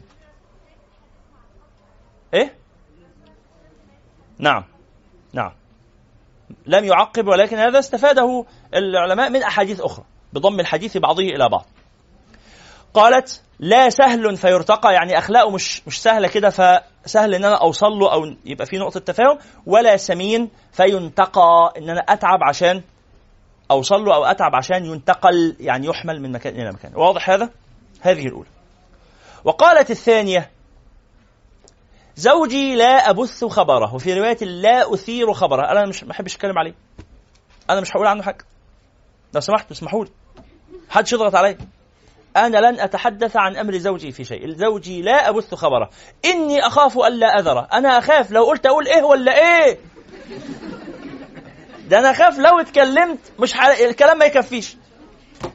S3: إيه؟ نعم نعم. لم يعقب ولكن هذا استفاده العلماء من أحاديث أخرى بضم الحديث بعضه إلى بعض. قالت لا سهل فيرتقى يعني أخلاقه مش مش سهلة كده فسهل إن أنا أوصل له أو يبقى في نقطة تفاهم ولا سمين فينتقى إن أنا أتعب عشان أوصل له أو أتعب عشان ينتقل يعني يحمل من مكان إلى مكان. واضح هذا؟ هذه الأولى. وقالت الثانية زوجي لا أبث خبره وفي رواية لا أثير خبره. أنا مش ما أحبش أتكلم عليه. أنا مش هقول عنه حاجة. لو سمحت اسمحوا لي. حدش يضغط عليا. أنا لن أتحدث عن أمر زوجي في شيء. زوجي لا أبث خبره. إني أخاف ألا أذره. أنا أخاف لو قلت أقول إيه ولا إيه. ده أنا أخاف لو اتكلمت مش ح... الكلام ما يكفيش.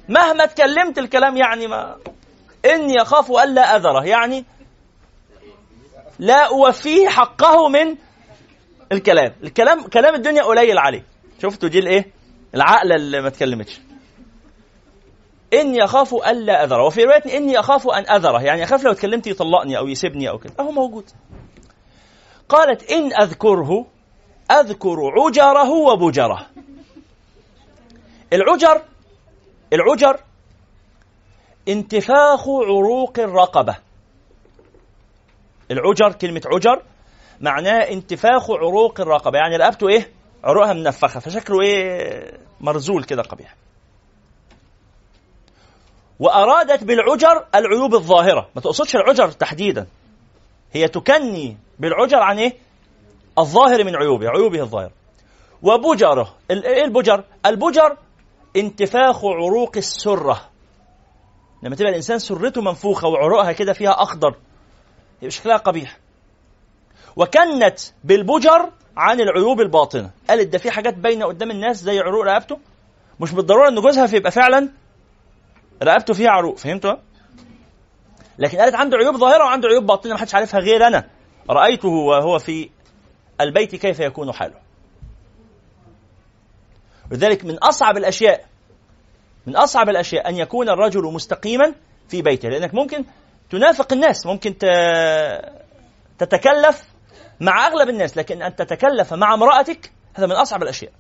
S3: مهما اتكلمت الكلام يعني ما. إني أخاف ألا أذره. يعني لا أوفيه حقه من الكلام. الكلام كلام الدنيا قليل عليه. شفتوا دي الإيه؟ العقله اللي ما اتكلمتش. إني أخاف الا أذره. وفي رواية إني أخاف أن أذره. يعني أخاف لو اتكلمت يطلقني أو يسيبني أو كده. أهو موجود. قالت إن أذكره أذكر عجره وبجره. العجر العجر انتفاخ عروق الرقبة. العجر كلمة عجر معناه انتفاخ عروق الرقبة. يعني رقبته إيه؟ عروقها منفخة. فشكله إيه؟ مرزول كده قبيح. وأرادت بالعجر العيوب الظاهرة. ما تقصدش العجر تحديدا. هي تكني بالعجر عن إيه؟ الظاهر من عيوبه عيوبه الظاهرة. وبجره إيه البجر؟ البجر انتفاخ عروق السرة. لما تبقى الإنسان سرته منفوخة وعروقها كده فيها أخضر يبقى شكلها قبيح. وكنت بالبجر عن العيوب الباطنة. قالت ده في حاجات باينة قدام الناس زي عروق رقبته؟ مش بالضرورة إن جوزها يبقى فعلا رقبته فيها عروق فهمتوا؟ لكن قالت عنده عيوب ظاهرة وعنده عيوب باطنة ما حدش عارفها غير أنا. رأيته وهو في البيت كيف يكون حاله. ولذلك من أصعب الأشياء من أصعب الأشياء أن يكون الرجل مستقيما في بيته لأنك ممكن تنافق الناس ممكن تتكلف مع أغلب الناس لكن أن تتكلف مع امرأتك هذا من أصعب الأشياء.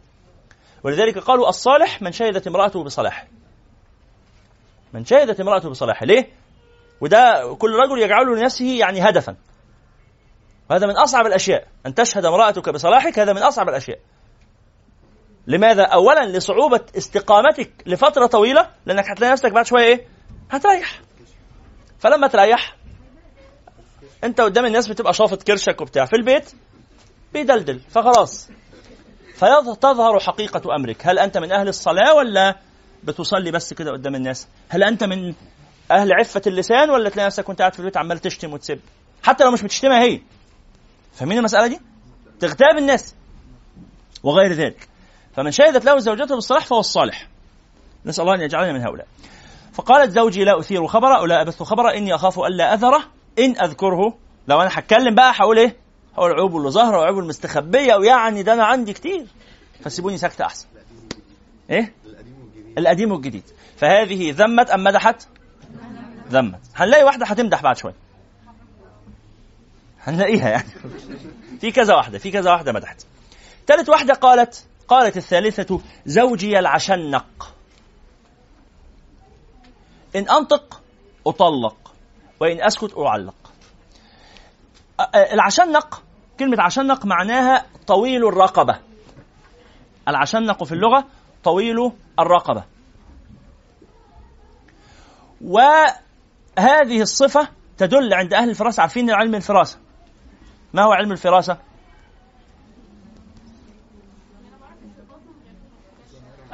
S3: ولذلك قالوا الصالح من شهدت امرأته بصلاحه. من شهدت امرأته بصلاحه. ليه؟ وده كل رجل يجعله لنفسه يعني هدفا. وهذا من أصعب الأشياء. أن تشهد امرأتك بصلاحك هذا من أصعب الأشياء. لماذا؟ أولا لصعوبة استقامتك لفترة طويلة لأنك هتلاقي نفسك بعد شوية إيه؟ هتريح. فلما تريح أنت قدام الناس بتبقى شافط كرشك وبتاع. في البيت بيدلدل فخلاص. فتظهر حقيقة أمرك. هل أنت من أهل الصلاة ولا بتصلي بس كده قدام الناس. هل أنت من أهل عفة اللسان ولا تلاقي نفسك وأنت قاعد في البيت عمال تشتم وتسب؟ حتى لو مش بتشتمها هي. فاهمين المسألة دي؟ تغتاب الناس وغير ذلك. فمن شهدت له زوجته بالصلاح فهو الصالح. نسأل الله أن يجعلنا من هؤلاء. فقالت زوجي لا أثير خبرا أو لا أبث خبرا إني أخاف الا اذره إن أذكره. لو أنا هتكلم بقى هقول إيه؟ هقول العيوب اللي ظاهره والعيوب المستخبية ويعني ده أنا عندي كتير. فسيبوني ساكتة أحسن. إيه؟ القديم والجديد. فهذه ذمت أم مدحت؟ ذمت. هنلاقي واحدة هتمدح بعد شوية. هنلاقيها يعني. في كذا واحدة في كذا واحدة مدحت. ثالث واحدة قالت قالت الثالثة زوجي العشنق. إن أنطق أطلق وإن أسكت أعلق. العشنق كلمة عشنق معناها طويل الرقبة. العشنق في اللغة طويل الرقبة. وهذه الصفة تدل عند أهل الفراسة عارفين علم الفراسة. ما هو علم الفراسة؟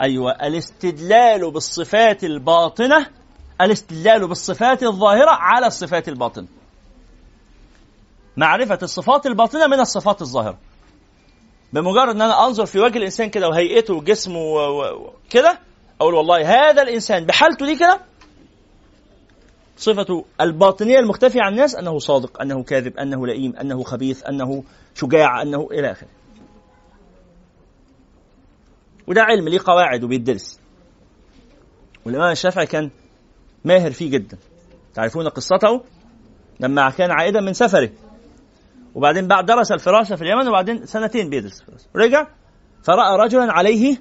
S3: أيوة الاستدلال بالصفات الباطنة الاستدلال بالصفات الظاهرة على الصفات الباطنة. معرفة الصفات الباطنة من الصفات الظاهرة. بمجرد إن أنا أنظر في وجه الإنسان كده وهيئته وجسمه وكده أقول والله هذا الإنسان بحالته دي كده صفته الباطنية المختفية عن الناس أنه صادق أنه كاذب أنه لئيم أنه خبيث أنه شجاع أنه إلى آخره. وده علم ليه قواعد وبيدرس. والامام الشافعي كان ماهر فيه جدا. تعرفون قصته؟ لما كان عائدا من سفره. وبعدين بعد درس الفراسه في اليمن وبعدين سنتين بيدرس الفراسه رجع فرأى رجلا عليه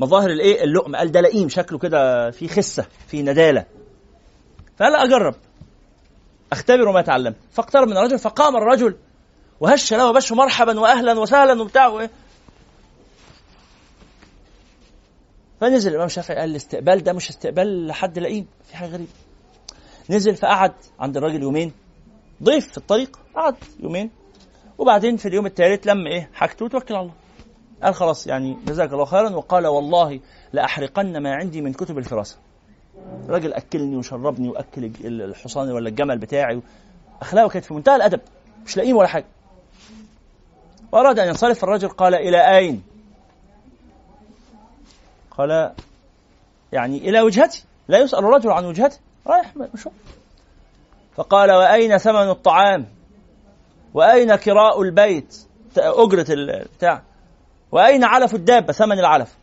S3: مظاهر الايه؟ اللؤم قال ده لئيم شكله كده في خسة في ندالة. فقال أجرب. أختبر ما تعلمت فاقترب من الرجل فقام الرجل وهش له وبشه مرحبا وأهلا وسهلا وبتاع وايه فنزل. الإمام الشافعي قال الاستقبال ده مش استقبال لحد لئيم في حاجة غريبة. نزل فقعد عند الراجل يومين. ضيف في الطريق قعد يومين. وبعدين في اليوم الثالث لم إيه حاجته وتوكل على الله. قال خلاص يعني جزاك الله خيرا وقال والله لأحرقن ما عندي من كتب الفراسة. الراجل أكلني وشربني وأكل الحصان ولا الجمل بتاعي أخلاقه كانت في منتهى الأدب مش لاقيه ولا حاجة. وأراد أن ينصرف الرجل قال إلى أين؟ قال يعني إلى وجهتي. لا يسأل الرجل عن وجهته رايح مشوار. فقال وأين ثمن الطعام؟ وأين كراء البيت؟ أجرة البتاع وأين علف الدابة؟ ثمن العلف.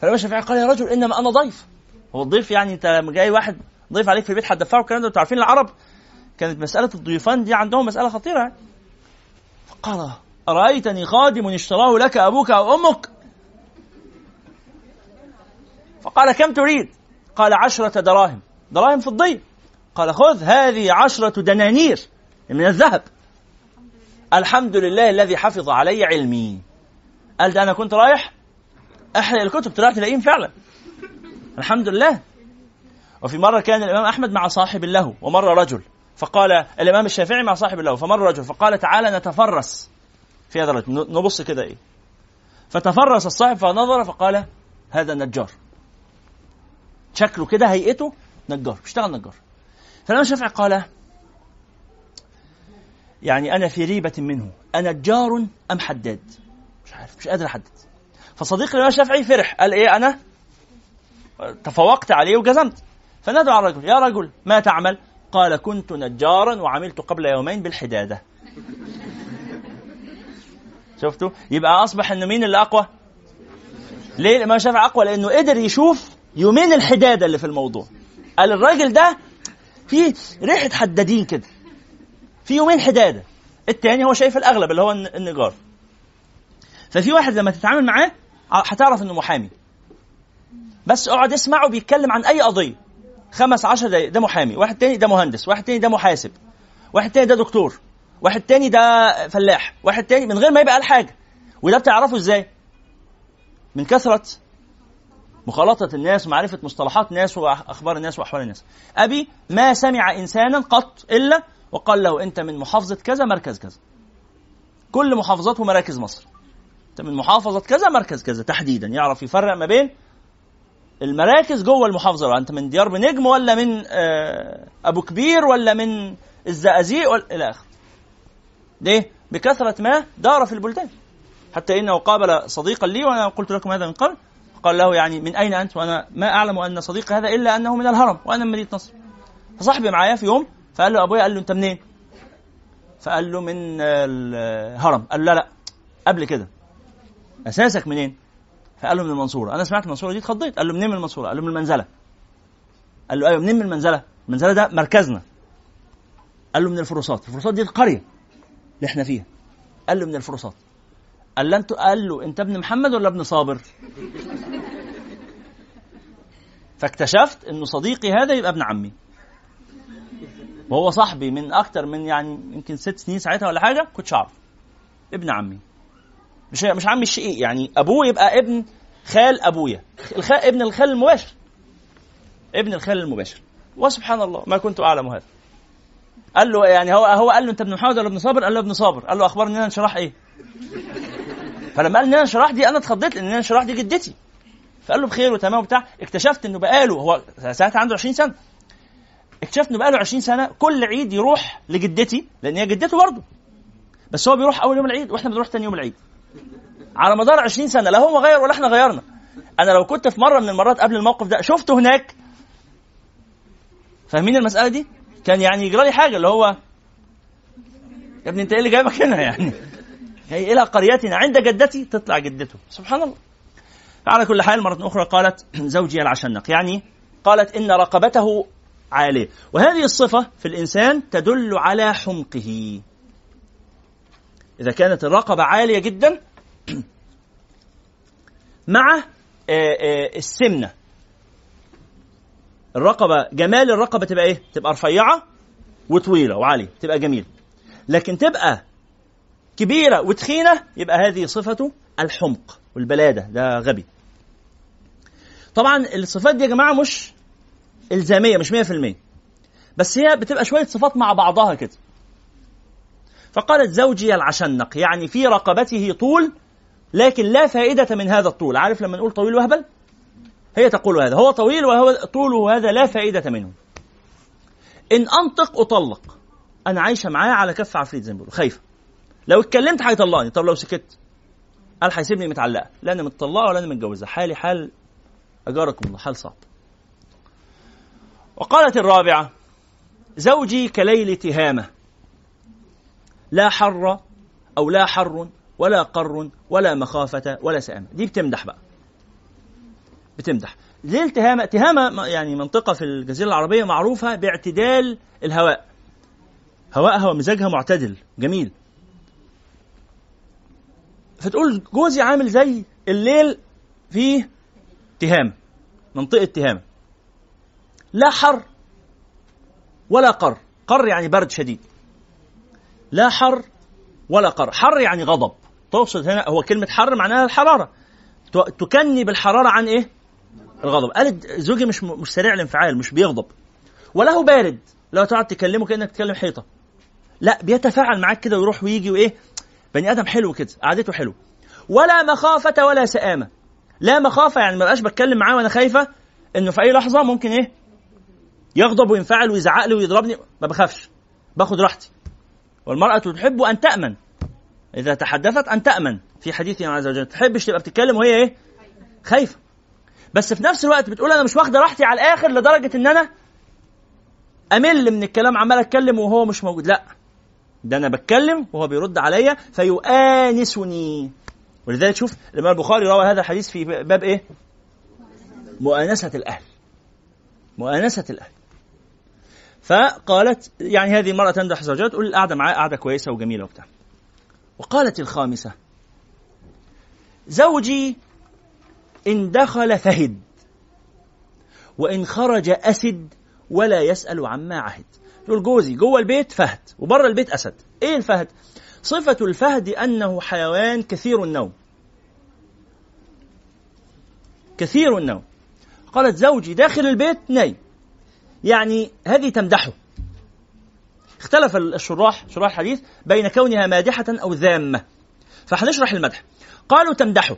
S3: فالإمام الشافعي قال يا رجل إنما أنا ضيف. هو الضيف يعني أنت لما جاي واحد ضيف عليك في البيت هتدفعه الكلام ده؟ عارفين العرب كانت مسألة الضيوفان دي عندهم مسألة خطيرة. فقال أرأيتني خادم اشتراه لك أبوك أو أمك؟ فقال كم تريد؟ قال عشرة دراهم. دراهم فضية قال خذ هذه عشرة دنانير من الذهب. الحمد لله الذي حفظ علي علمي. قال ده أنا كنت رايح أحرق الكتب طلعت تلاقيهم فعلا الحمد لله. وفي مرة كان الإمام أحمد مع صاحب له ومر رجل. فقال الإمام الشافعي مع صاحب له فمر رجل فقال تعالى نتفرس. في هذا الرجل نبص كده إيه. فتفرس الصاحب فنظر فقال هذا نجار. شكله كده هيئته نجار بيشتغل نجار. فالإمام الشافعي قال يعني أنا في ريبة منه أنجار أم حداد؟ مش عارف مش قادر أحدد. فصديق الإمام الشافعي فرح قال إيه أنا؟ تفوقت عليه وجزمت. فنادوا على الرجل يا رجل ما تعمل؟ قال كنت نجارا وعملت قبل يومين بالحدادة. شفتوا؟ يبقى أصبح إن مين اللي أقوى؟ ليه؟ الإمام الشافعي أقوى لأنه قدر يشوف يومين الحدادة اللي في الموضوع. قال الراجل ده في ريحة حدادين كده. في يومين حدادة التاني هو شايف الأغلب اللي هو النجار. ففي واحد لما تتعامل معاه هتعرف إنه محامي. بس اقعد اسمعه بيتكلم عن أي قضية. خمس عشر دقايق ده محامي. واحد تاني ده مهندس. واحد تاني ده محاسب. واحد تاني ده دكتور. واحد تاني ده فلاح. واحد تاني من غير ما يبقى قال حاجة. وده بتعرفه إزاي؟ من كثرة مخالطة الناس ومعرفة مصطلحات الناس وأخبار الناس وأحوال الناس. أبي ما سمع إنسانا قط إلا وقال له أنت من محافظة كذا مركز كذا. كل محافظاته مراكز مصر. من محافظة كذا مركز كذا تحديدا يعرف يفرق ما بين المراكز جوه المحافظة. أنت من ديار بنجم ولا من آه، أبو كبير ولا من الزقازيق إلى آخره. ليه؟ بكثرة ما دار في البلدان. حتى إنه قابل صديقا لي وأنا قلت لكم هذا من قبل. قال له يعني من أين أنت؟ وأنا ما أعلم أن صديقي هذا إلا أنه من الهرم وأنا من مدينة نصر. فصاحبي معايا في يوم فقال له أبويا قال له أنت منين؟ فقال له من الهرم. قال له لا لا قبل كده. أساسك منين؟ فقال له من المنصورة. أنا سمعت المنصورة دي اتخضيت. قال له منين من المنصورة؟ قال له من المنزلة. قال له أيوه منين من المنزلة؟ المنزلة ده مركزنا. قال له من الفروسات. الفروسات دي القرية اللي إحنا فيها. قال له من الفروسات. قال انت قال له انت ابن محمد ولا ابن صابر؟ فاكتشفت إنه صديقي هذا يبقى ابن عمي. وهو صاحبي من أكتر من يعني يمكن ست سنين ساعتها ولا حاجة كنتش أعرف. ابن عمي. مش مش عمي الشقيق يعني أبوه يبقى ابن خال أبويا. الخال ابن الخال المباشر. ابن الخال المباشر. وسبحان الله ما كنت أعلم هذا. قال له يعني هو هو قال له انت ابن محمد ولا ابن صابر؟ قال له ابن صابر، قال له أخبار ان أنا انشراح إيه؟ فلما قال انشراح دي أنا اتخضيت لأن أنا انشراح دي جدتي. فقال له بخير وتمام وبتاع، اكتشفت إنه بقاله هو ساعتها عنده 20 سنة. اكتشفت إنه بقاله 20 سنة كل عيد يروح لجدتي لأن هي جدته برضه. بس هو بيروح أول يوم العيد وإحنا بنروح ثاني يوم العيد. على مدار 20 سنة لا هو غير ولا إحنا غيرنا أنا لو كنت في مرة من المرات قبل الموقف ده شفته هناك فاهمين المسألة دي كان يعني يجرى لي حاجة اللي هو يا ابني أنت إيه اللي جايبك هنا يعني هي إلى قريتنا. عند جدتي تطلع جدته. سبحان الله. على كل حال مرة أخرى قالت زوجي العشنق يعني قالت إن رقبته عالية. وهذه الصفة في الإنسان تدل على حمقه. إذا كانت الرقبة عالية جدا مع آه، آه، السمنة. الرقبة جمال الرقبة تبقى إيه؟ تبقى رفيعة وطويلة وعالية تبقى جميلة. لكن تبقى كبيرة وتخينة يبقى هذه صفة الحمق والبلادة ده غبي. طبعا الصفات دي يا جماعة مش إلزامية مش 100% بس هي بتبقى شوية صفات مع بعضها كده. فقالت زوجي العشنق يعني في رقبته طول لكن لا فائدة من هذا الطول. عارف لما نقول طويل وهبل؟ هي تقول هذا. هو طويل وهو طوله هذا لا فائدة منه. إن أنطق أطلق. أنا عايشة معاه على كف عفريت زي ما خايفة. لو اتكلمت هيطلقني طب لو سكت؟ قال هيسيبني متعلقة. لا أنا متطلقة ولا أنا متجوزة. حالي حال أجاركم الله حال صعب وقالت الرابعة زوجي كليل تهامة. لا حر أو لا حر ولا قر ولا مخافة ولا سآمة دي بتمدح بقى. بتمدح. ليه التهامة تهامة يعني منطقة في الجزيرة العربية معروفة باعتدال الهواء. هواءها ومزاجها معتدل. جميل. فتقول جوزي عامل زي الليل فيه تهام منطقة تهام لا حر ولا قر. قر يعني برد شديد. لا حر ولا قر. حر يعني غضب. تقصد هنا هو كلمة حر معناها الحرارة. تكني بالحرارة عن إيه؟ الغضب. قالت زوجي مش مش سريع الانفعال مش بيغضب. وله بارد. لو تقعد تكلمه كأنك تكلم حيطة. لا بيتفاعل معاك كده ويروح ويجي وإيه؟ بني آدم حلو كده قعدته حلو. ولا مخافة ولا سآمة. لا مخافة يعني ما بقاش بتكلم معاه وأنا خايفة إنه في أي لحظة ممكن إيه؟ يغضب وينفعل ويزعق لي ويضربني. ما بخافش. باخد راحتي. والمرأة تحب أن تأمن. إذا تحدثت أن تأمن. في حديثها عز وجل تحبش تبقى بتتكلم وهي إيه؟ خايفة. بس في نفس الوقت بتقول أنا مش واخدة راحتي على الآخر لدرجة إن أنا أمل من الكلام عمال أتكلم وهو مش موجود. لا. ده أنا بتكلم وهو بيرد عليا فيؤانسني. ولذلك شوف الإمام البخاري روى هذا الحديث في باب إيه؟ مؤانسة الأهل. مؤانسة الأهل. فقالت يعني هذه المرأة تمدح زوجها تقول القعدة معاه قعدة كويسة وجميلة وبتاع. وقالت الخامسة زوجي إن دخل فهد وإن خرج أسد ولا يسأل عما عهد. تقول جوزي جوه البيت فهد وبره البيت أسد. إيه الفهد؟ صفة الفهد أنه حيوان كثير النوم. كثير النوم. قالت زوجي داخل البيت نايم. يعني هذه تمدحه. اختلف الشراح شراح الحديث بين كونها مادحة أو ذامة. فهنشرح المدح. قالوا تمدحه.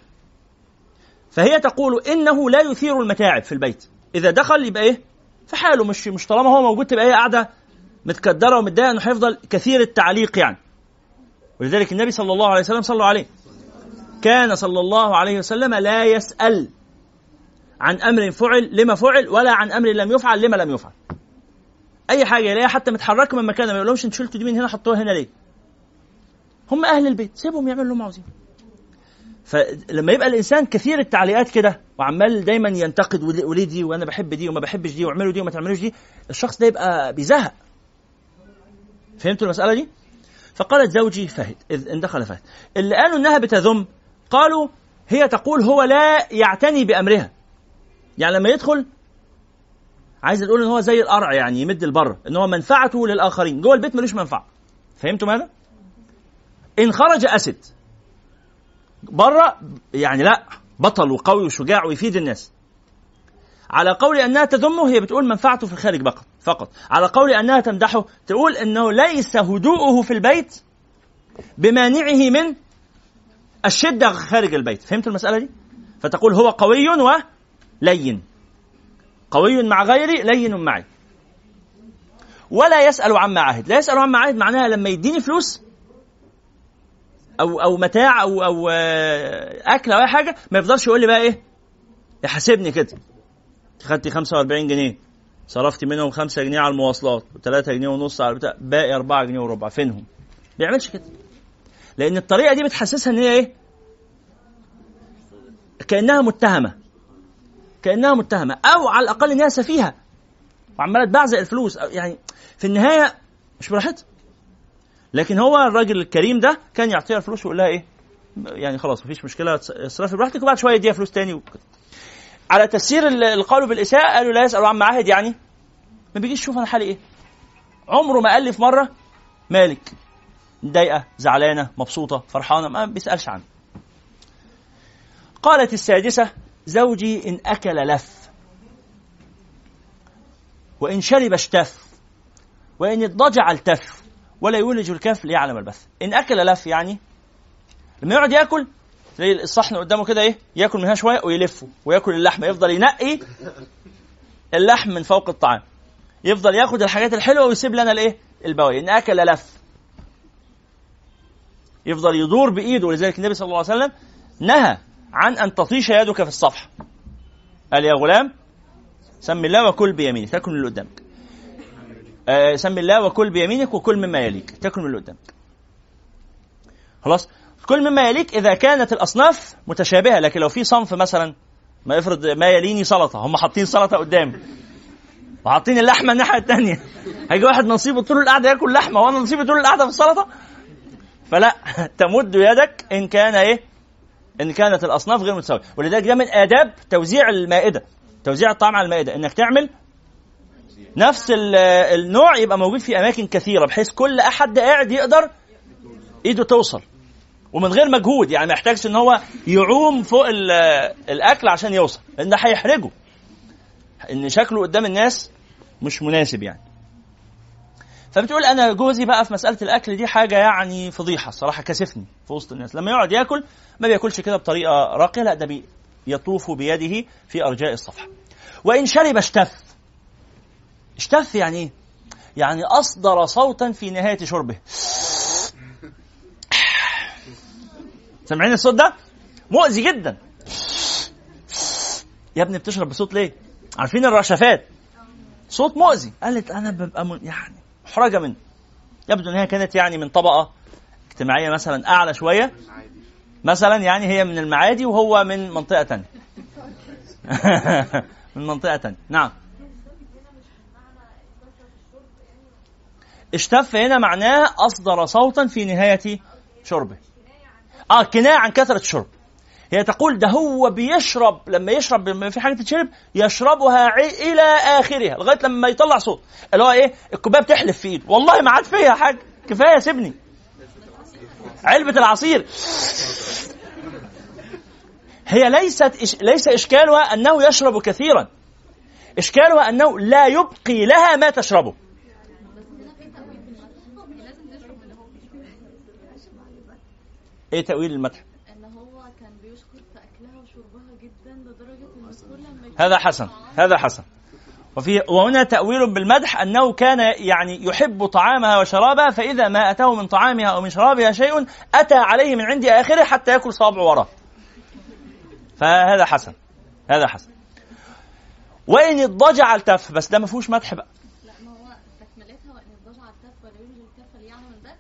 S3: فهي تقول إنه لا يثير المتاعب في البيت. إذا دخل يبقى إيه؟ في حاله مش مش طالما هو موجود تبقى هي قاعدة متكدرة ومتضايقة إنه هيفضل كثير التعليق يعني. ولذلك النبي صلى الله عليه وسلم صلوا عليه. كان صلى الله عليه وسلم لا يسأل عن أمر فعل لما فعل ولا عن أمر لم يفعل لما لم يفعل. أي حاجة يلاقيها حتى متحركة من مكانها ما يقولهمش أنتوا شلتوا دي من هنا حطوها هنا ليه؟ هم أهل البيت سيبهم يعملوا اللي هم عاوزينه. فلما يبقى الإنسان كثير التعليقات كده وعمال دايما ينتقد وليه دي وأنا بحب دي وما بحبش دي واعملوا دي وما تعملوش دي الشخص ده يبقى بيزهق. فهمتوا المسألة دي؟ فقالت زوجي فهد اذ إن دخل فهد اللي قالوا إنها بتذم قالوا هي تقول هو لا يعتني بأمرها. يعني لما يدخل عايز تقول إن هو زي القرع يعني يمد البر إن هو منفعته للآخرين. جوه البيت ملوش منفعة. فهمتوا هذا إن خرج أسد بره يعني لا بطل وقوي وشجاع ويفيد الناس. على قول أنها تذمه هي بتقول منفعته في الخارج فقط فقط. على قول أنها تمدحه تقول إنه ليس هدوءه في البيت بمانعه من الشدة خارج البيت. فهمت المسألة دي؟ فتقول هو قوي و لين. قوي مع غيري لين معي. ولا يسأل عما عهد. لا يسأل عما عهد معناها لما يديني فلوس أو أو متاع أو أو آه، أكل أو أي حاجة ما يفضلش يقول لي بقى إيه؟ يحاسبني كده. خدتي 45 جنيه. صرفتي منهم 5 جنيه على المواصلات و3 جنيه ونص على البتاع باقي 4 جنيه وربع فينهم؟ ما بيعملش كده لأن الطريقة دي بتحسسها إن هي إيه؟ كأنها متهمة كأنها متهمة أو على الأقل إن هي سفيهة وعمالة تبعزق الفلوس يعني في النهاية مش براحتها لكن هو الراجل الكريم ده كان يعطيها الفلوس ويقول لها إيه؟ يعني خلاص مفيش مشكلة اصرفي براحتك وبعد شوية يديها فلوس تاني وكده. على تفسير ال- القول بالإساءة قالوا لا يسأل عن معاهد يعني. ما بيجيش يشوف أنا حالي إيه. عمره ما قال لي في مرة مالك. متضايقة زعلانة مبسوطة فرحانة ما بيسألش عنه. قالت السادسة زوجي إن أكل لف. وإن شرب اشتف. وإن اضطجع التف. ولا يولج الكف ليعلم البث. إن أكل لف يعني لما يقعد يأكل تلاقي الصحن قدامه كده إيه ياكل منها شوية ويلفه وياكل اللحمة يفضل ينقي اللحم من فوق الطعام. يفضل ياخد الحاجات الحلوة ويسيب لنا الإيه البواقي. إن أكل لف. يفضل يدور بإيده. ولذلك النبي صلى الله عليه وسلم نهى عن أن تطيش يدك في الصفحه قال يا غلام سم الله وكل بيمينك. تاكل من اللي قدامك. آه سم الله وكل بيمينك وكل مما يليك. تاكل من اللي قدامك. خلاص؟ كل مما يليك إذا كانت الأصناف متشابهة لكن لو في صنف مثلا ما افرض ما يليني سلطة هم حاطين سلطة قدامي وحاطين اللحمة الناحية الثانية هيجي واحد نصيبه طول القعدة ياكل لحمة وأنا نصيبي طول القعدة في السلطة؟ فلا تمد يدك إن كان إيه؟ إن كانت الأصناف غير متساوية. ولذلك ده من آداب توزيع المائدة توزيع الطعام على المائدة إنك تعمل نفس ال- النوع يبقى موجود في أماكن كثيرة بحيث كل أحد قاعد يقدر إيده توصل. ومن غير مجهود يعني ما يحتاجش إن هو يعوم فوق ال- الأكل عشان يوصل لأن ده هيحرجه. إن شكله قدام الناس مش مناسب يعني. فبتقول أنا جوزي بقى في مسألة الأكل دي حاجة يعني فضيحة صراحة كسفني في وسط الناس. لما يقعد ياكل ما بياكلش كده بطريقة راقية لا ده بي يطوف بيده في أرجاء الصفحة. وإن شرب اشتف. اشتف يعني إيه؟ يعني أصدر صوتا في نهاية شربه. سامعين الصوت ده؟ مؤذي جدا. يا ابني بتشرب بصوت ليه؟ عارفين الرشفات. صوت مؤذي. قالت أنا ببقى من يعني محرجة منه. يبدو إن هي كانت يعني من طبقة اجتماعية مثلا أعلى شوية. مثلا يعني هي من المعادي وهو من منطقة تانية. من منطقة تانية. نعم. اشتف هنا معناه أصدر صوتا في نهاية شربه. آه كناية عن كثرة الشرب. هي تقول ده هو بيشرب لما يشرب لما في حاجة تتشرب يشربها إلى آخرها لغاية لما يطلع صوت. اللي هو إيه؟ الكوباية بتحلف في إيده. والله ما عاد فيها حاجة. كفاية سيبني. علبة العصير. هي ليست إش... ليس إشكالها أنه يشرب كثيرا. إشكالها أنه لا يبقي لها ما تشربه. إيه تأويل المدح؟
S6: ان هو كان بيشكر في اكلها وشربها جدا لدرجة إن كل لما
S3: هذا حسن هذا حسن. وفي وهنا تأويل بالمدح أنه كان يعني يحب طعامها وشرابها فإذا ما أتاه من طعامها أو من شرابها شيء أتى عليه من عند آخره حتى يأكل صابعه وراه. فهذا حسن هذا حسن. وإن اضطجع التف بس ده ما فيهوش مدح بقى
S6: لا ما هو تكملتها وان الضجع الكف ولا يولج الكف ليعلم ده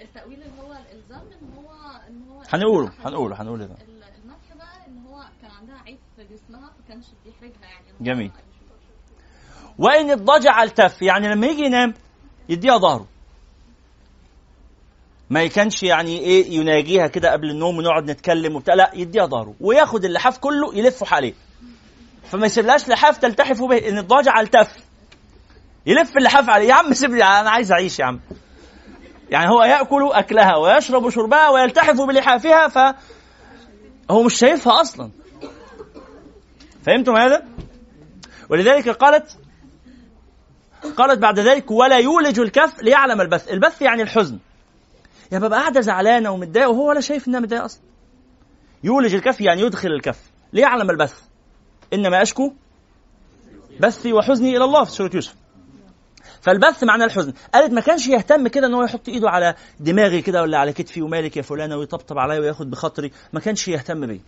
S6: التاويل اللي هو الالزام ان هو ان هو
S3: هنقوله هنقوله هنقوله ده.
S6: ال- المدح بقى إن هو كان عندها عيب في جسمها ما كانش بيحرجها يعني.
S3: جميل. وإن اضطجع التف يعني لما يجي ينام يديها ظهره. ما كانش يعني إيه يناجيها كده قبل النوم ونقعد نتكلم وبتاع لا يديها ظهره وياخد اللحاف كله يلفه حواليه. فما يسيبلهاش لحاف تلتحف به إن الضجع التف يلف اللحاف عليه. يا عم سيبني أنا عايز أعيش يا عم. يعني هو يأكل أكلها ويشرب شربها ويلتحف بلحافها ف هو مش شايفها أصلا. فهمتم هذا؟ ولذلك قالت قالت بعد ذلك ولا يولج الكف ليعلم البث. البث يعني الحزن. يا ببقى قاعدة زعلانة ومتضايقة وهو ولا شايف إنها متضايقة أصلا. يولج الكف يعني يدخل الكف ليعلم البث. إنما اشكو بثي وحزني إلى الله في سورة يوسف. فالبث معنى الحزن. قالت ما كانش يهتم كده إن هو يحط إيده على دماغي كده ولا على كتفي ومالك يا فلانة ويطبطب عليا وياخد بخاطري. ما كانش يهتم بيه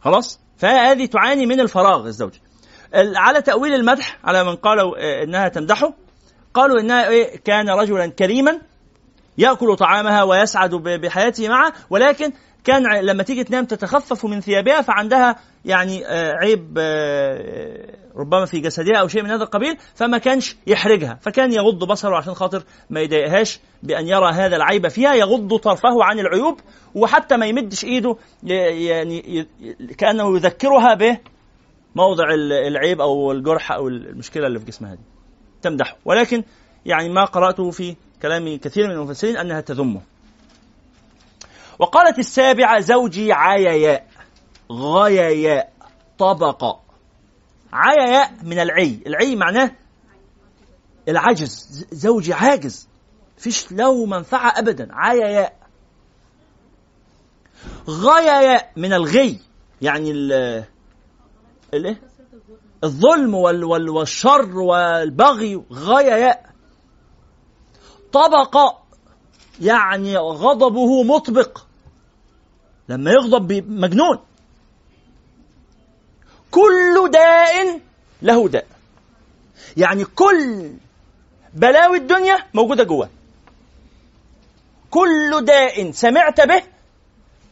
S3: خلاص؟ فهذه تعاني من الفراغ الزوجي. ال- على تأويل المدح على من قالوا آه، إنها تمدحه قالوا إنها إيه كان رجلا كريما يأكل طعامها ويسعد بحياته معه ولكن كان لما تيجي تنام تتخفف من ثيابها فعندها يعني آه، عيب آه، ربما في جسدها أو شيء من هذا القبيل فما كانش يحرجها. فكان يغض بصره عشان خاطر ما يضايقهاش بأن يرى هذا العيب فيها يغض طرفه عن العيوب وحتى ما يمدش إيده يعني كأنه يذكرها بموضع ال- العيب أو الجرح أو المشكلة اللي في جسمها دي. تمدحه. ولكن يعني ما قرأته في كلام كثير من المفسرين أنها تذمه. وقالت السابعة زوجي عياياء غياياء طبقة عياياء من العي. العي معناه العجز زوجي عاجز. فيش له منفعة أبدا. عياياء غياياء من الغي. يعني ال الايه الظلم وال وال والشر والبغي. غياياء طبقة يعني غضبه مطبق. لما يغضب مجنون. كل داء له داء. يعني كل بلاوي الدنيا موجودة جواه. كل داء سمعت به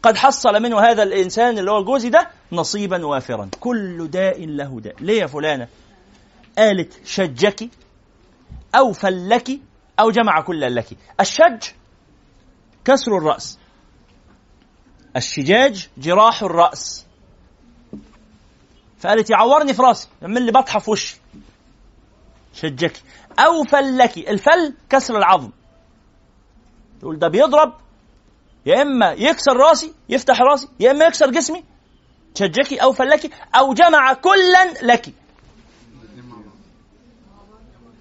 S3: قد حصل منه هذا الإنسان اللي هو جوزي ده نصيبا وافرا. كل داء له داء. ليه يا فلانة؟ قالت شجك أو فلك أو جمع كل لك الشج كسر الرأس. الشجاج جراح الرأس. فقالت يعورني في راسي يعمل لي بطحة في وشي. شجكي أو فلكي. الفل كسر العظم. تقول ده بيضرب يا إما يكسر راسي يفتح راسي يا إما يكسر جسمي. شجكي أو فلكي أو جمع كلا لك.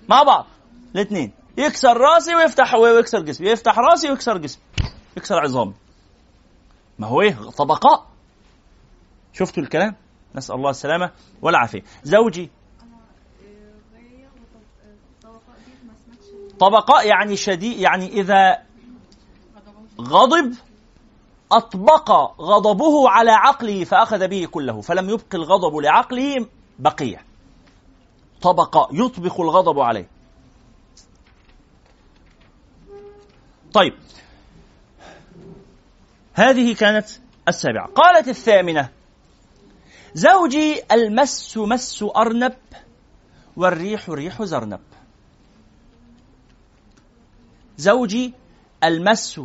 S3: مع بعض. الاثنين يكسر راسي ويفتح ويكسر جسمي. يفتح راسي ويكسر جسمي. يكسر عظامي. ما هو إيه؟ طبقاء. شفتوا الكلام؟ نسأل الله السلامة والعافية. زوجي. طبقاء يعني شديد يعني إذا غضب أطبق غضبه على عقله فأخذ به كله فلم يبق الغضب لعقله بقية. طبقاء يطبق الغضب عليه. طيب هذه كانت السابعة. قالت الثامنة زوجي المس مس أرنب والريح ريح زرنب. زوجي المس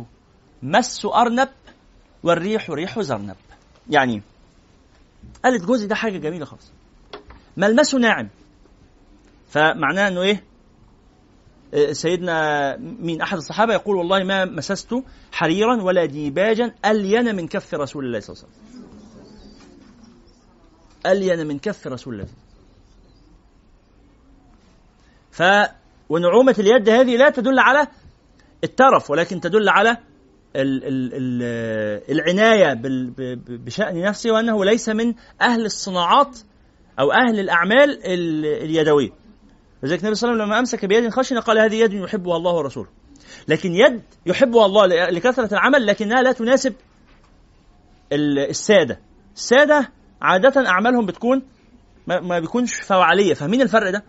S3: مس أرنب والريح ريح زرنب. يعني قالت جوزي ده حاجة جميلة خالص. ملمسه ناعم. فمعناه إنه إيه؟ سيدنا مين أحد الصحابة يقول والله ما مسست حريرا ولا ديباجا ألين من كف رسول الله صلى الله عليه وسلم. ألين من كف رسول الله. ف ونعومة اليد هذه لا تدل على الترف ولكن تدل على ال ال ال العناية بشأن نفسه وأنه ليس من أهل الصناعات أو أهل الأعمال ال- اليدوية. لذلك النبي صلى الله عليه وسلم لما أمسك بيد خشنة قال هذه يد يحبها الله ورسوله. لكن يد يحبها الله لكثرة العمل لكنها لا تناسب ال- السادة. السادة عادة أعمالهم بتكون ما, بيكونش فعاليه فاهمين الفرق ده؟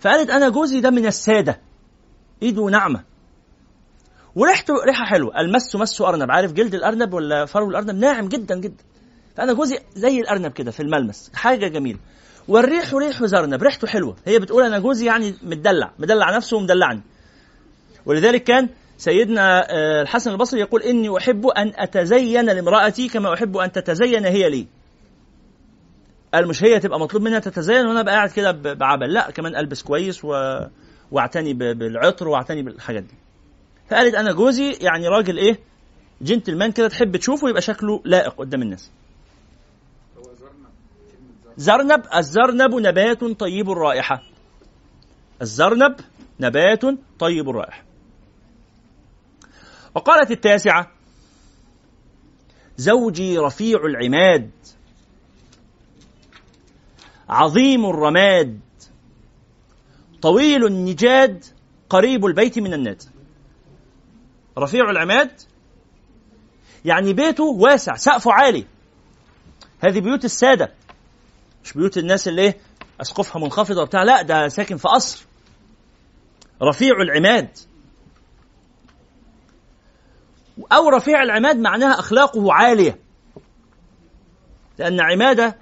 S3: فقالت أنا جوزي ده من السادة. ايده ناعمه وريحته ريحة حلوة. المس مس أرنب. عارف جلد الأرنب ولا فرو الأرنب؟ ناعم جدا جدا. فأنا جوزي زي الأرنب كده في الملمس. حاجة جميلة. والريح ريح زرنب ريحته حلوة. هي بتقول أنا جوزي يعني متدلع مدلع نفسه ومدلعني. ولذلك كان سيدنا آه، الحسن البصري يقول إني أحب أن أتزين لامرأتي كما أحب أن تتزين هي لي. قال مش هي تبقى مطلوب منها تتزين وأنا أبقى قاعد كده بعبل لا كمان ألبس كويس و... وأعتني. بالعطر وأعتني بالحاجات دي. فقالت أنا جوزي يعني راجل إيه جنتلمان كده تحب تشوفه يبقى شكله لائق قدام الناس. زرنب الزرنب نبات طيب الرائحة. الزرنب نبات طيب الرائحة. وقالت التاسعة زوجي رفيع العماد عظيم الرماد طويل النجاد قريب البيت من الناد رفيع العماد يعني بيته واسع سقفه عالي. هذه بيوت السادة. مش بيوت الناس اللي إيه؟ أسقفها منخفضة وبتاع. لا ده ساكن في قصر. رفيع العماد. أو رفيع العماد معناها أخلاقه عالية. لأن عمادة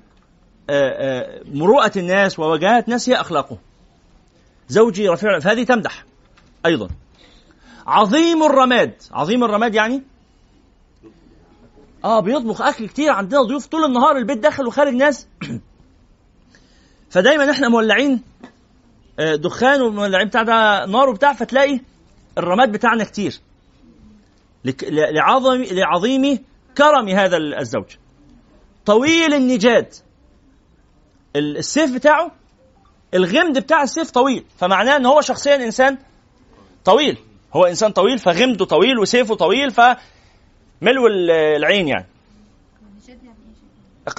S3: آه، آه، مروءة الناس ووجاهة الناس هي أخلاقه. زوجي رفيع فهذه تمدح أيضا. عظيم الرماد. عظيم الرماد يعني؟ آه بيطبخ أكل كتير عندنا ضيوف طول النهار البيت داخل وخارج ناس. فدايما إحنا مولعين آه، دخان ومولعين بتاع ده نار وبتاع فتلاقي الرماد بتاعنا كتير. لعظم لعظيم كرم هذا الزوج. طويل النجاد. ال- السيف بتاعه الغمد بتاع السيف طويل فمعناه إن هو شخصيا إنسان طويل. هو إنسان طويل فغمده طويل وسيفه طويل فملو ال- العين يعني.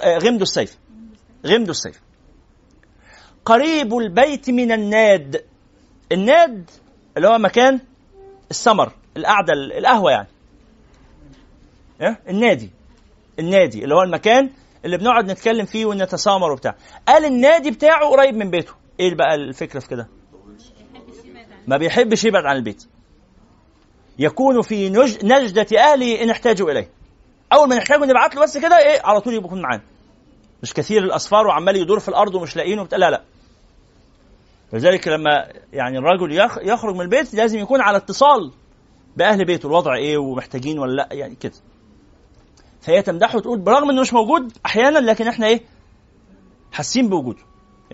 S3: آه، غمده السيف. غمده السيف. قريب البيت من الناد. الناد اللي هو مكان السمر القعدة القهوة يعني؟ النادي. النادي اللي هو المكان اللي بنقعد نتكلم فيه ونتسامر وبتاع. قال النادي بتاعه قريب من بيته. إيه بقى الفكرة في كده؟ ما بيحبش يبعد عن البيت. يكون في نج... نجدة أهله إن احتاجوا إليه. أول ما نحتاجه نبعت له بس كده إيه على طول يكون معانا. مش كثير الأسفار وعمال يدور في الأرض ومش لاقيينه وبتاع. لا لا. لذلك لما يعني الرجل يخ... يخرج من البيت لازم يكون على اتصال بأهل بيته الوضع إيه ومحتاجين ولا لأ؟ يعني كده. فهي تمدحه وتقول برغم إنه مش موجود أحيانا لكن إحنا إيه؟ حاسين بوجوده.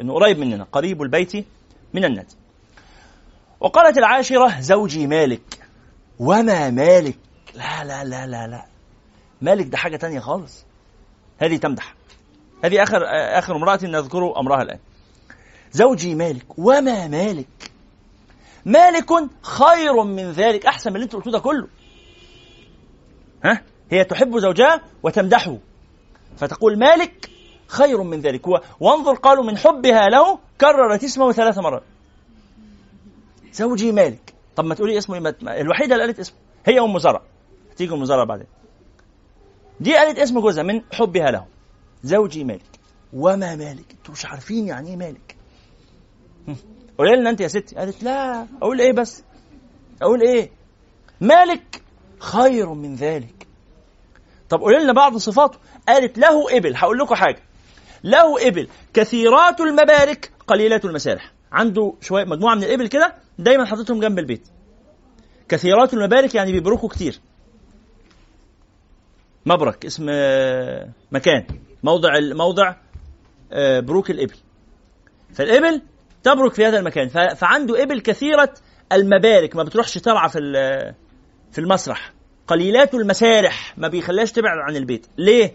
S3: إنه قريب مننا قريب البيت من النادي. وقالت العاشرة زوجي مالك. وما مالك؟ لا لا لا لا لا. مالك ده حاجة تانية خالص. هذه تمدح. هذه آخر آخر امرأة نذكر أمرها الآن. زوجي مالك وما مالك؟ مالك خير من ذلك أحسن من اللي أنت قلته ده كله. ها؟ هي تحب زوجها وتمدحه. فتقول مالك خير من ذلك. وانظر قالوا من حبها له كررت اسمه ثلاث مرات. زوجي مالك. طب ما تقولي اسمه الوحيدة اللي قالت اسمه هي أم زرع. هتيجي أم زرع بعدين. دي قالت اسم جوزها من حبها له. زوجي مالك. وما مالك؟ أنتوا مش عارفين يعني إيه مالك. قولي لنا انت يا ستي. قالت لا. أقول إيه بس؟ أقول إيه؟ مالك خير من ذلك. طب قولي لنا بعض صفاته. قالت له إبل. هقول لكم حاجة. له إبل. كثيرات المبارك قليلات المسارح. عنده شوية مجموعة من الإبل كده دايما حاططهم جنب البيت. كثيرات المبارك يعني بيبركوا كتير. مبرك اسم آه، مكان. موضع موضع آه، بروك الإبل. فالإبل تبرك في هذا المكان. فعنده إبل كثيرة المبارك ما بتروحش ترعى في في المسرح. قليلات المسارح ما بيخليهاش تبعد عن البيت. ليه؟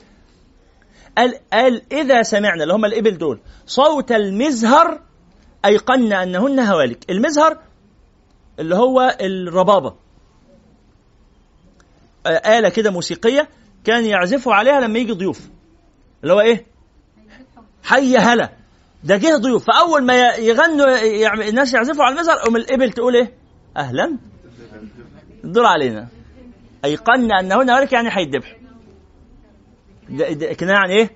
S3: قال قال إذا سمعنا اللي هم الإبل دول صوت المزهر ايقنا أنهن هوالك. المزهر اللي هو الربابة. آه، آلة كده موسيقية كان يعزفوا عليها لما يجي ضيوف. اللي هو إيه؟ حي هلا. ده جه ضيوف فأول ما يغنوا يعني الناس يعزفوا على المزهر أم الإبل تقول إيه؟ أهلا. الدور علينا. ايقنا انهن هوالك يعني ده كناية عن إيه؟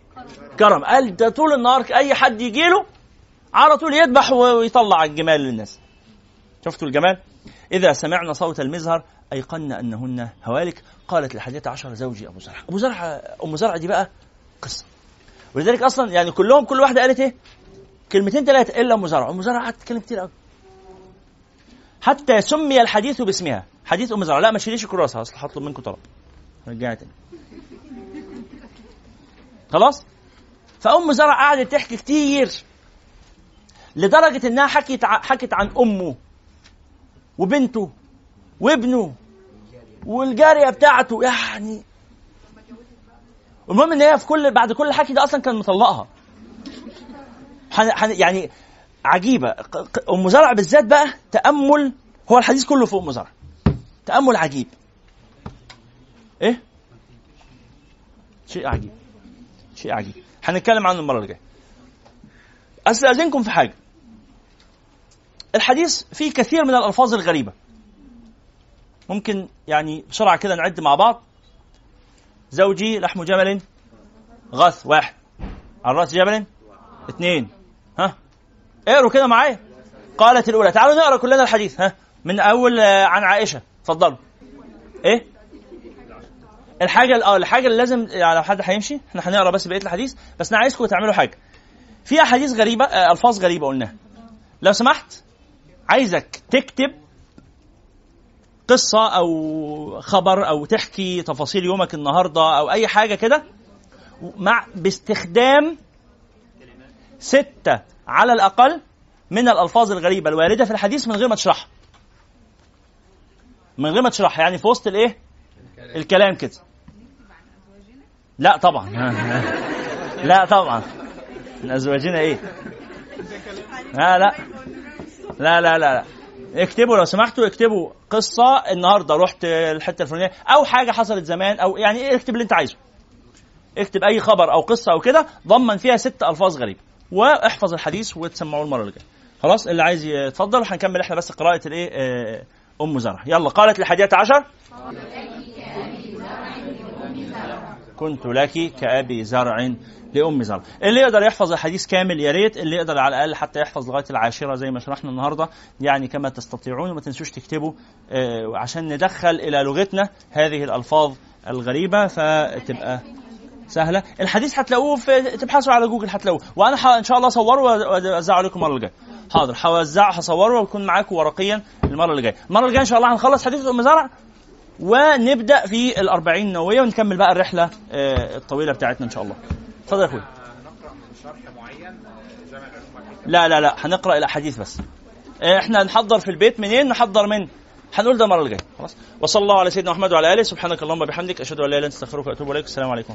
S3: كرم. قال ده طول النهار أي حد يجي له على طول يذبح ويطلع الجمال للناس. شفتوا الجمال؟ إذا سمعنا صوت المزهر أيقنا أنهن هوالك؟ قالت الحادية عشر زوجي أبو زرع. أبو زرع أم زرع دي بقى قصة. ولذلك أصلا يعني كلهم كل واحدة قالت إيه؟ كلمتين أم زرع أم زرع قعدت تتكلم كتير قوي حتى سمي الحديث باسمها. حديث أم زرع لا ما تشيليش الكراسة أصل هطلب منكم طلب. رجعها تاني. خلاص؟ فأم زرع قعدت تحكي كتير لدرجة إنها حكت ع- حكت عن أمه وبنته وابنه والجارية بتاعته. يعني المهم إن هي في كل بعد كل الحكي ده أصلا كان مطلقها. يعني عجيبة. أم زرع بالذات بقى تأمل هو الحديث كله في أم زرع. تأمل عجيب. إيه؟ شيء عجيب. شيء عجيب. هنتكلم عنه المرة الجايه استاذنكم في حاجة. الحديث فيه كثير من الألفاظ الغريبة. ممكن يعني بسرعة كده نعد مع بعض. زوجي لحم جمل غث واحد. على راس جبل اثنين. ها؟ اقروا كده معايا؟ قالت الأولى تعالوا نقرأ كلنا الحديث ها؟ من أول آه، عن عائشة اتفضلوا. إيه؟ الحاجة آه الحاجة اللي لازم لو حد هيمشي إحنا هنقرأ بس بقية الحديث بس أنا عايزكم تعملوا حاجة. في أحاديث غريبة آه، ألفاظ غريبة قلناها. لو سمحت عايزك تكتب قصة أو خبر أو تحكي تفاصيل يومك النهارده أو أي حاجة كده مع باستخدام ستة على الأقل من الألفاظ الغريبة الواردة في الحديث من غير ما تشرحها من غير ما تشرحها يعني في وسط الإيه؟ الكلام كده. لا طبعا. لا طبعا. من أزواجنا إيه؟ لا لا. لا لا لا, لا. اكتبوا لو سمحتوا اكتبوا قصة النهاردة رحت الحتة الفلانية أو حاجة حصلت زمان أو يعني اكتب اللي أنت عايزه. اكتب أي خبر أو قصة أو كده ضمن فيها ست ألفاظ غريبة. واحفظ الحديث وتسمعوه المرة اللي جاية. خلاص اللي عايز يتفضل وهنكمل إحنا بس قراءة الإيه؟ آه، أم زرع. يلا قالت الحادية عشر. كنت لك كأبي زرع لأم زرع. اللي يقدر يحفظ الحديث كامل يا ريت. اللي يقدر على الأقل حتى يحفظ لغاية العاشرة زي ما شرحنا النهاردة. يعني كما تستطيعون وما تنسوش تكتبوا آه، عشان ندخل إلى لغتنا هذه الألفاظ الغريبة فتبقى سهلة. الحديث هتلاقوه في تبحثوا على جوجل هتلاقوه وأنا ح... إن شاء الله أصوره واوزعه عليكم المرة اللي جاية حاضر. هوزعه هصوره ويكون معاكم ورقيا المرة اللي جاية المرة اللي جاية إن شاء الله هنخلص حديث أم زرع ونبدأ في الأربعين نووية ونكمل بقى الرحلة آه، الطويلة بتاعتنا إن شاء الله. اتفضل يا اخويا لا لا لا هنقرأ الاحاديث بس. آه، إحنا نحضر في البيت منين؟ نحضر من؟ هنقول ده المرة اللي جاية خلاص. وصلى الله على سيدنا محمد وعلى آله. سبحانك اللهم وبحمدك أشهد أن لا إله إلا أنت أستغفرك وأتوب إليك. السلام عليكم.